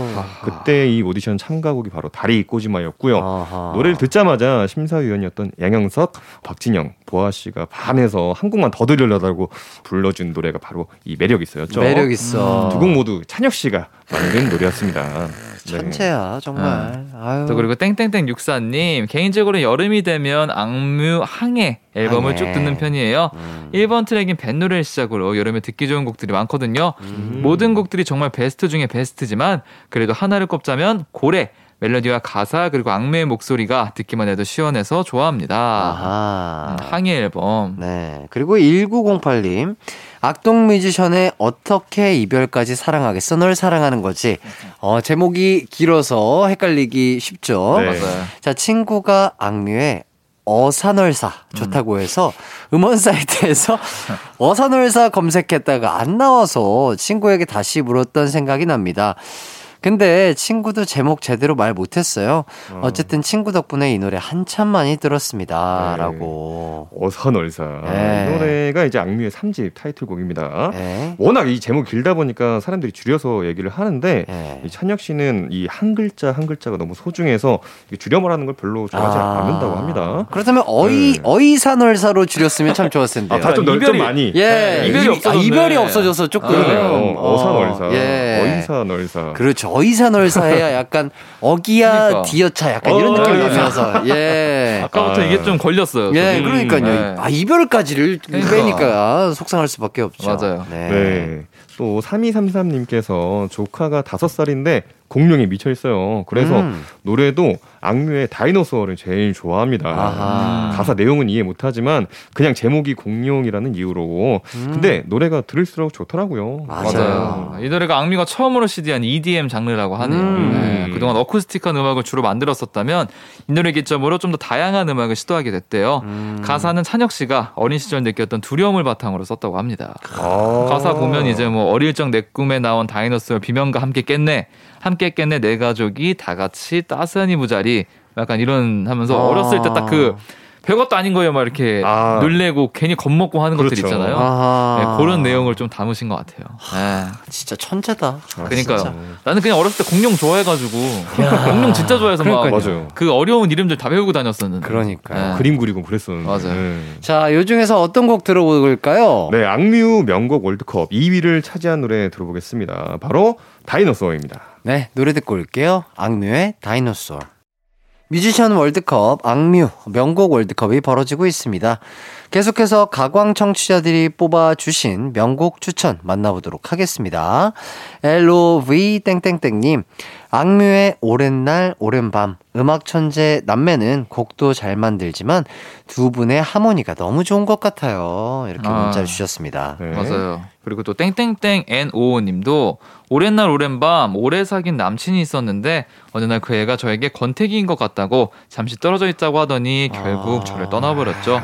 그때 이 오디션 참가곡이 바로 다리 꼬지마였고요. 아하. 노래를 듣자마자 심사위원이었던 양현석, 박진영, 보아 씨가 반해서 한 곡만 더 들려달라고 불러준 노래가 바로 이 매력 있어였죠. 매력 있어. 두곡 모두 찬혁 씨가 만든 노래였습니다. 네. 천재야 정말. 아유. 또 그리고 땡땡땡 육사님 개인적으로 여름이 되면 악뮤 항해 앨범을 항해. 쭉 듣는 편이에요. 음. 1번 트랙인 뱃노래를 시작으로 여름에 듣기 좋은 곡들이 많거든요. 음. 모든 곡들이 정말 베스트 중에 베스트지만 그래도 하나를 꼽자면 고래 멜로디와 가사 그리고 악뮤의 목소리가 듣기만 해도 시원해서 좋아합니다. 아하. 음, 항해 앨범. 네. 그리고 1908님. 악동 뮤지션의 어떻게 이별까지 사랑하겠어? 널 사랑하는 거지. 어, 제목이 길어서 헷갈리기 쉽죠. 네. 맞아요. 자, 친구가 악뮤의 어산월사 좋다고 해서 음원 사이트에서 어산월사 검색했다가 안 나와서 친구에게 다시 물었던 생각이 납니다. 근데 친구도 제목 제대로 말 못했어요. 어쨌든 친구 덕분에 이 노래 한참 많이 들었습니다. 네. 라고. 어선얼사. 네. 이 노래가 이제 악뮤의 3집 타이틀곡입니다. 네. 워낙 이 제목 길다 보니까 사람들이 줄여서 얘기를 하는데 네. 이 찬혁 씨는 이 한 글자 한 글자가 너무 소중해서 이게 줄여 말하는 걸 별로 좋아하지 아. 않는다고 합니다. 그렇다면 어이 네. 어이산월사로 줄였으면 참 좋았을 텐데요. 아, 좀, 넓, 좀 이별이- 많이. 예, 이별이 이- 아. 이별이 없어져서 조금 그러네요. 어, 어산얼사. 예. 어이사널사. 그렇죠. 어이산월사 해야 약간 어기야 그러니까. 디어차 약간 이런 어, 느낌이 어, 나면서 예. 아까부터 아. 이게 좀 걸렸어요. 예, 저도. 그러니까요. 네. 아, 이별까지를 그러니까. 빼니까 속상할 수밖에 없죠. 맞아요. 네. 네. 또 3233님께서 조카가 5살인데 공룡에 미쳐 있어요. 그래서 음. 노래도 악뮤의 다이노소어를 제일 좋아합니다. 아하. 가사 내용은 이해 못하지만 그냥 제목이 공룡이라는 이유로. 근데 노래가 들을수록 좋더라고요. 맞아요. 이 노래가 악미가 처음으로 CD한 EDM 장르라고 하네요. 음. 네, 그동안 어쿠스틱한 음악을 주로 만들었었다면 이 노래 기점으로 좀 더 다양한 음악을 시도하게 됐대요. 가사는 찬혁 씨가 어린 시절 느꼈던 두려움을 바탕으로 썼다고 합니다. 아. 가사 보면 이제 뭐 어릴 적 내 꿈에 나온 다이노스와 비명과 함께 깼네. 함께 깼네 내 가족이 다 같이 따스한 이부자리. 약간 이런 하면서 아. 어렸을 때 딱 그 별것도 아닌 거예요. 막 이렇게 아. 놀래고 괜히 겁먹고 하는 것들 그렇죠. 있잖아요. 아하. 네, 그런 내용을 좀 담으신 것 같아요. 네. 진짜 천재다. 그러니까요. 진짜. 나는 그냥 어렸을 때 공룡 좋아해가지고 공룡 진짜 좋아해서 막 맞아요. 그 어려운 이름들 다 배우고 다녔었는데. 그러니까요. 네. 그림 그리고 그랬었는데. 맞아요. 네. 자, 요 중에서 어떤 곡 들어볼까요? 네, 악뮤 명곡 월드컵 2위를 차지한 노래 들어보겠습니다. 바로 다이노소어입니다. 네, 노래 듣고 올게요. 악뮤의 다이노소어. 뮤지션 월드컵, 악뮤, 명곡 월드컵이 벌어지고 있습니다. 계속해서 가광 청취자들이 뽑아주신 명곡 추천 만나보도록 하겠습니다. LOV 땡땡땡님, 악뮤의 오랜 날, 오랜 밤, 음악 천재 남매는 곡도 잘 만들지만 두 분의 하모니가 너무 좋은 것 같아요. 이렇게 아. 문자를 주셨습니다. 네. 맞아요. 그리고 또 땡땡땡 N55님도 오랜 날 오랜 밤 오래 사귄 남친이 있었는데 어느 날 그 애가 저에게 권태기인 것 같다고 잠시 떨어져 있다고 하더니 결국 아. 저를 떠나버렸죠.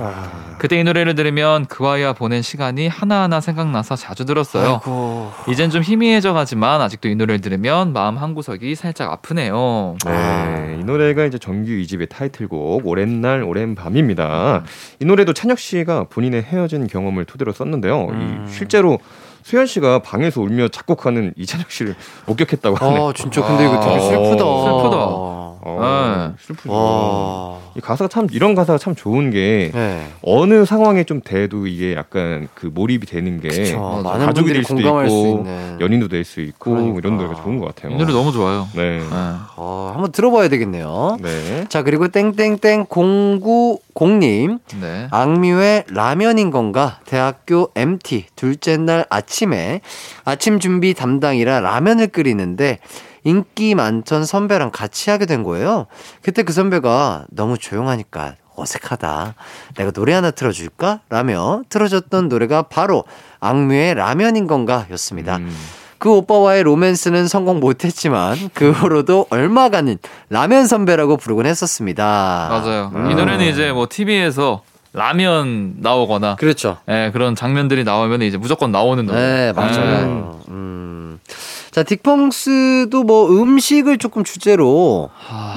그때 이 노래를 들으면 그와야 보낸 시간이 하나하나 생각나서 자주 들었어요. 아이고. 이젠 좀 희미해져 가지만 아직도 이 노래를 들으면 마음 한 구석이 살짝 아프네요. 네, 이 노래가 이제 정규 2집의 타이틀곡 오랜 날 오랜 밤입니다. 이 노래도 찬혁 씨가 본인의 헤어진 경험을 토대로 썼는데요. 이 실제로 수현 씨가 방에서 울며 작곡하는 이찬혁 씨를 목격했다고 하네요. 아, 진짜 근데 이거 되게 슬프다. 슬프다. 어, 네. 슬프죠. 와. 이 가사가 참 이런 가사가 참 좋은 게 네. 어느 상황에 좀 돼도 이게 약간 그 몰입이 되는 게 그쵸. 가족이 될 수도 있고. 연인도 될 수 있고 그러니까. 이런 노래가 좋은 것 같아요. 이 노래 너무 좋아요. 네. 네. 어, 한번 들어봐야 되겠네요. 네. 자, 그리고 땡땡땡 090님. 네. 악뮤의 라면인 건가? 대학교 MT 둘째 날 아침에 아침 준비 담당이라 라면을 끓이는데 인기 많던 선배랑 같이 하게 된 거예요. 그때 그 선배가 너무 조용하니까 어색하다. 내가 노래 하나 틀어줄까? 라며 틀어줬던 노래가 바로 악뮤의 라면인 건가? 였습니다. 음. 그 오빠와의 로맨스는 성공 못했지만 그 후로도 얼마간은 라면 선배라고 부르곤 했었습니다. 맞아요. 음. 이 노래는 이제 뭐 TV에서 라면 나오거나 그렇죠. 예, 그런 장면들이 나오면 이제 무조건 나오는 노래. 네, 맞아요. 음. 자, 딕펑스도 뭐 음식을 조금 주제로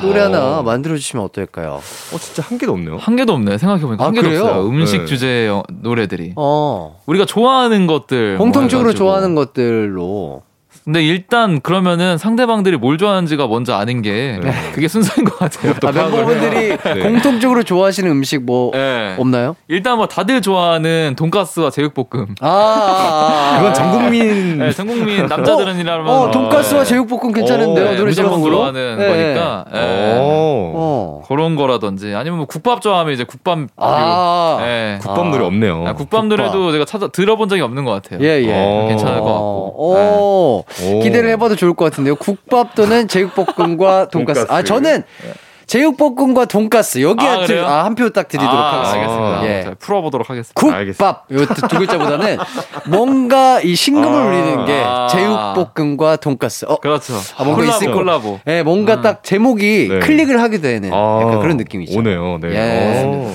노래 하나 만들어 주시면 어떨까요? 어 진짜 한 개도 없네요. 한 개도 없네. 생각해보니까 아, 한 개도 그래요? 없어요. 음식 네. 주제 의 노래들이. 어. 우리가 좋아하는 것들. 뭐 공통적으로 해가지고. 좋아하는 것들로. 근데 일단 그러면은 상대방들이 뭘 좋아하는지가 먼저 아는 게 네. 그게 순서인 것 같아요. 아, 멤버분들이 네. 공통적으로 좋아하시는 음식 뭐 네. 없나요? 일단 뭐 다들 좋아하는 돈가스와 제육볶음. 아, 아, 아, 아. 그건 전 국민 네, 전 국민 남자들은이라면 어, 돈가스와 제육볶음 괜찮은데요? 어, 네, 노래 무조건 제목으로. 좋아하는 네. 거니까. 예. 어. 어. 그런 거라든지 아니면 뭐 국밥 좋아하면 이제 국밥 아. 예. 국밥 노래 없네요. 아, 국밥 노래도 제가 찾아 들어본 적이 없는 것 같아요. 예, 예. 어. 괜찮을 것 같고. 오, 오. 기대를 해봐도 좋을 것 같은데요. 국밥 또는 제육볶음과 돈가스. 아, 돈가스. 저는 제육볶음과 돈가스 여기 아, 한, 그래요? 한표 딱 드리도록 아, 하겠습니다. 알겠습니다. 예. 자, 풀어보도록 하겠습니다. 국밥 요두 글자보다는 뭔가 이 신금을 아. 울리는 게 아. 제육볶음과 돈가스. 어, 그렇죠. 아, 뭔가 콜라보, 있을 거. 콜라보. 예, 뭔가 딱 제목이 네. 클릭을 하게 되는 아, 약간 그런 느낌이죠. 오네요. 네. 예. 오.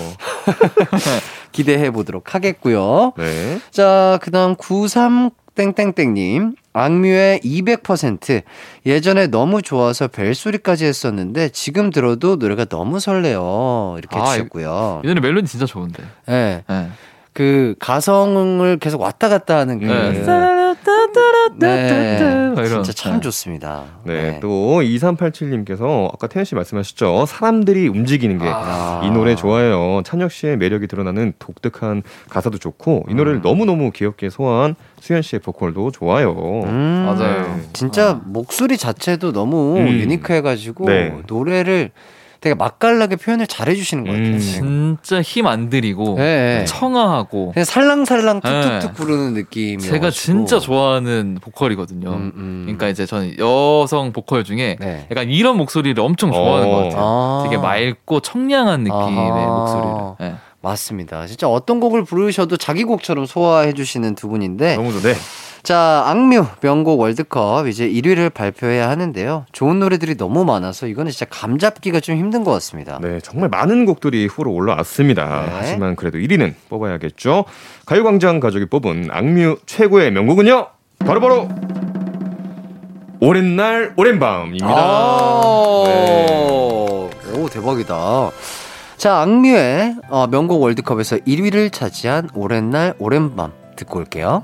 기대해 보도록 하겠고요. 네. 자, 그다음 93 땡땡땡님 악뮤의 200% 예전에 너무 좋아서 벨소리까지 했었는데 지금 들어도 노래가 너무 설레요 이렇게 아, 해주셨고요. 이 노래 멜로디 진짜 좋은데. 예, 예. 그 가성을 계속 왔다 갔다 하는 그 네. 네, 이런. 진짜 참 네. 좋습니다. 네. 또 2387님께서 아까 태현 씨 말씀하셨죠. 사람들이 움직이는 게이 아. 노래 좋아요. 찬혁 씨의 매력이 드러나는 독특한 가사도 좋고 이 노래를 너무너무 귀엽게 소화한 수현 씨의 보컬도 좋아요. 음, 맞아요. 진짜 목소리 자체도 너무 음. 유니크해 가지고 네. 노래를 되게 맛깔나게 표현을 잘 해주시는 것 같아요. 음. 진짜 힘 안 들이고 네. 청아하고 그냥 살랑살랑 네. 툭툭툭 부르는 느낌이. 제가 진짜 좋아하는 보컬이거든요. 음, 그러니까 이제 저는 여성 보컬 중에 네. 약간 이런 목소리를 엄청 좋아하는 어. 것 같아요. 아. 되게 맑고 청량한 느낌의 아하. 목소리를. 네. 맞습니다. 진짜 어떤 곡을 부르셔도 자기 곡처럼 소화해 주시는 두 분인데. 너무 좋네. 자, 악뮤 명곡 월드컵 이제 1위를 발표해야 하는데요. 좋은 노래들이 너무 많아서 이거는 진짜 감 잡기가 좀 힘든 것 같습니다. 네, 정말 많은 곡들이 후로 올라왔습니다. 네. 하지만 그래도 1위는 뽑아야겠죠. 가요광장 가족이 뽑은 악뮤 최고의 명곡은요. 바로바로 오랜 날 오랜 밤입니다. 아~ 네. 오, 대박이다. 자, 악뮤의 어, 명곡 월드컵에서 1위를 차지한 오랜 날 오랜 밤 듣고 올게요.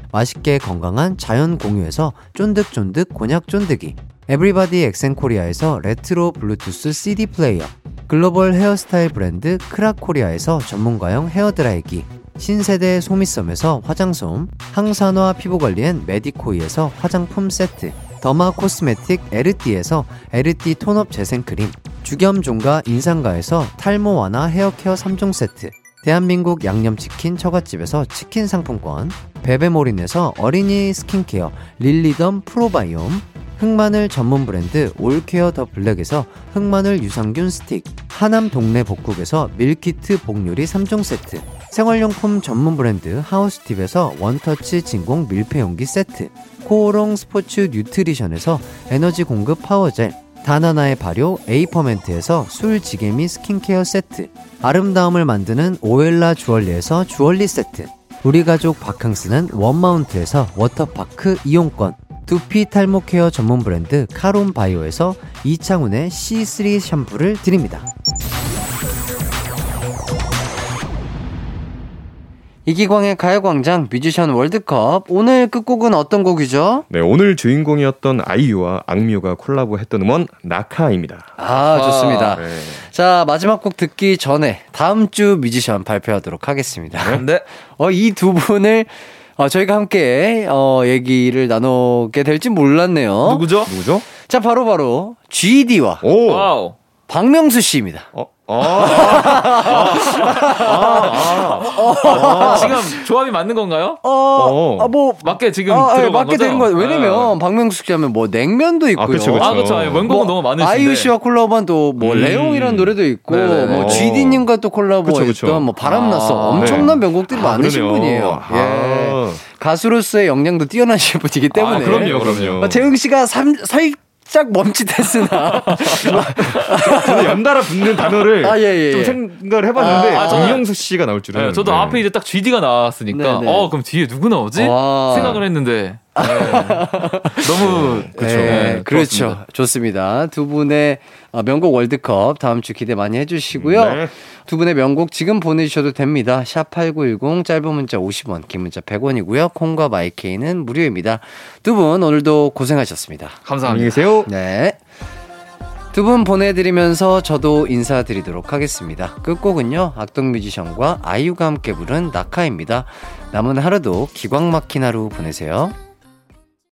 맛있게 건강한 자연 공유에서 쫀득쫀득 곤약 쫀득이, 에브리바디 엑센코리아에서 레트로 블루투스 CD 플레이어. 글로벌 헤어스타일 브랜드 크라코리아에서 전문가용 헤어드라이기. 신세대 소미섬에서 화장솜. 항산화 피부관리엔 메디코이에서 화장품 세트. derma cosmetic 에르띠에서 에르띠 tone-up 재생크림. 죽염 종가 인상가에서 탈모 완화 헤어케어 3종 세트 대한민국 양념치킨 처갓집에서 치킨 상품권 베베몰인에서 어린이 skin care 릴리덤 프로바이옴 흑마늘 전문 브랜드 올케어 더 블랙에서 흑마늘 유산균 스틱, 하남 동네 복국에서 meal kit 복요리 3종 세트, 생활용품 전문 브랜드 하우스팁에서 one touch 진공 밀폐용기 세트, 코오롱 스포츠 뉴트리션에서 에너지 공급 power gel, 다나나의 발효 에이퍼멘트에서 술지게미 skin care 세트, 아름다움을 만드는 오엘라 주얼리에서 주얼리 세트, 우리 가족 바캉스는 원마운트에서 워터파크 이용권, 두피 탈모 케어 전문 브랜드 카론 바이오에서 이창훈의 C3 샴푸를 드립니다. 이기광의 가요광장 뮤지션 월드컵 오늘 끝곡은 어떤 곡이죠? 네, 오늘 주인공이었던 아이유와 악뮤가 콜라보했던 음원 나카입니다. 아 좋습니다. 네. 자 마지막 곡 듣기 전에 다음 주 뮤지션 발표하도록 하겠습니다. 네. 어이 두 분을 어, 저희가 함께 어, 얘기를 나누게 될지 몰랐네요. 누구죠? 누구죠? 자 바로 바로 GD와 오. 와우. 박명수 씨입니다. 어. 아. 아, 지금 조합이 맞는 건가요? 어, 아, 뭐 맞게 지금 아, 아, 들어간 맞게 거죠? 되는 거예요. 왜냐면 네. 박명수 씨 하면 뭐 냉면도 있고요. 그쵸, 그쵸. 아, 그렇죠. 원곡은 너무 많으신데. 아이유 씨와 콜라보한 또뭐 음. 레옹이라는 노래도 있고 네네네. 뭐 어. GD님과 또 콜라보했던. 뭐 바람났어 아, 엄청난 네. 명곡들이 아, 많으신 그러네요. 분이에요. 예. 아. 가수로서의 역량도 뛰어나신 분이기 때문에. 아, 그럼요, 그럼요. 어, 재흥 씨가 삼, 살 짝 멈칫했으나. 저는 연달아 붙는 단어를 아, 예, 예, 좀 예. 생각을 해봤는데 아, 아, 정명수 씨가 나올 줄은. 네, 저도 네. 앞에 이제 딱 GD가 나왔으니까 네네. 어 그럼 뒤에 누구 나오지? 와. 생각을 했는데 네. 너무 그쵸. 네, 네, 그렇죠. 좋습니다. 두 분의 어, 명곡 월드컵 다음 주 기대 많이 해주시고요. 네. 두 분의 명곡 지금 보내주셔도 됩니다. 샵 8910 짧은 문자 50원, 긴 문자 100원이고요. 콩과 마이케이는 무료입니다. 두 분 오늘도 고생하셨습니다. 안녕히 감사합니다. 계세요. 네. 두 분 보내드리면서 저도 인사드리도록 하겠습니다. 끝곡은요, 악동 뮤지션과 아이유가 함께 부른 낙하입니다. 남은 하루도 기광 막힌 하루 보내세요.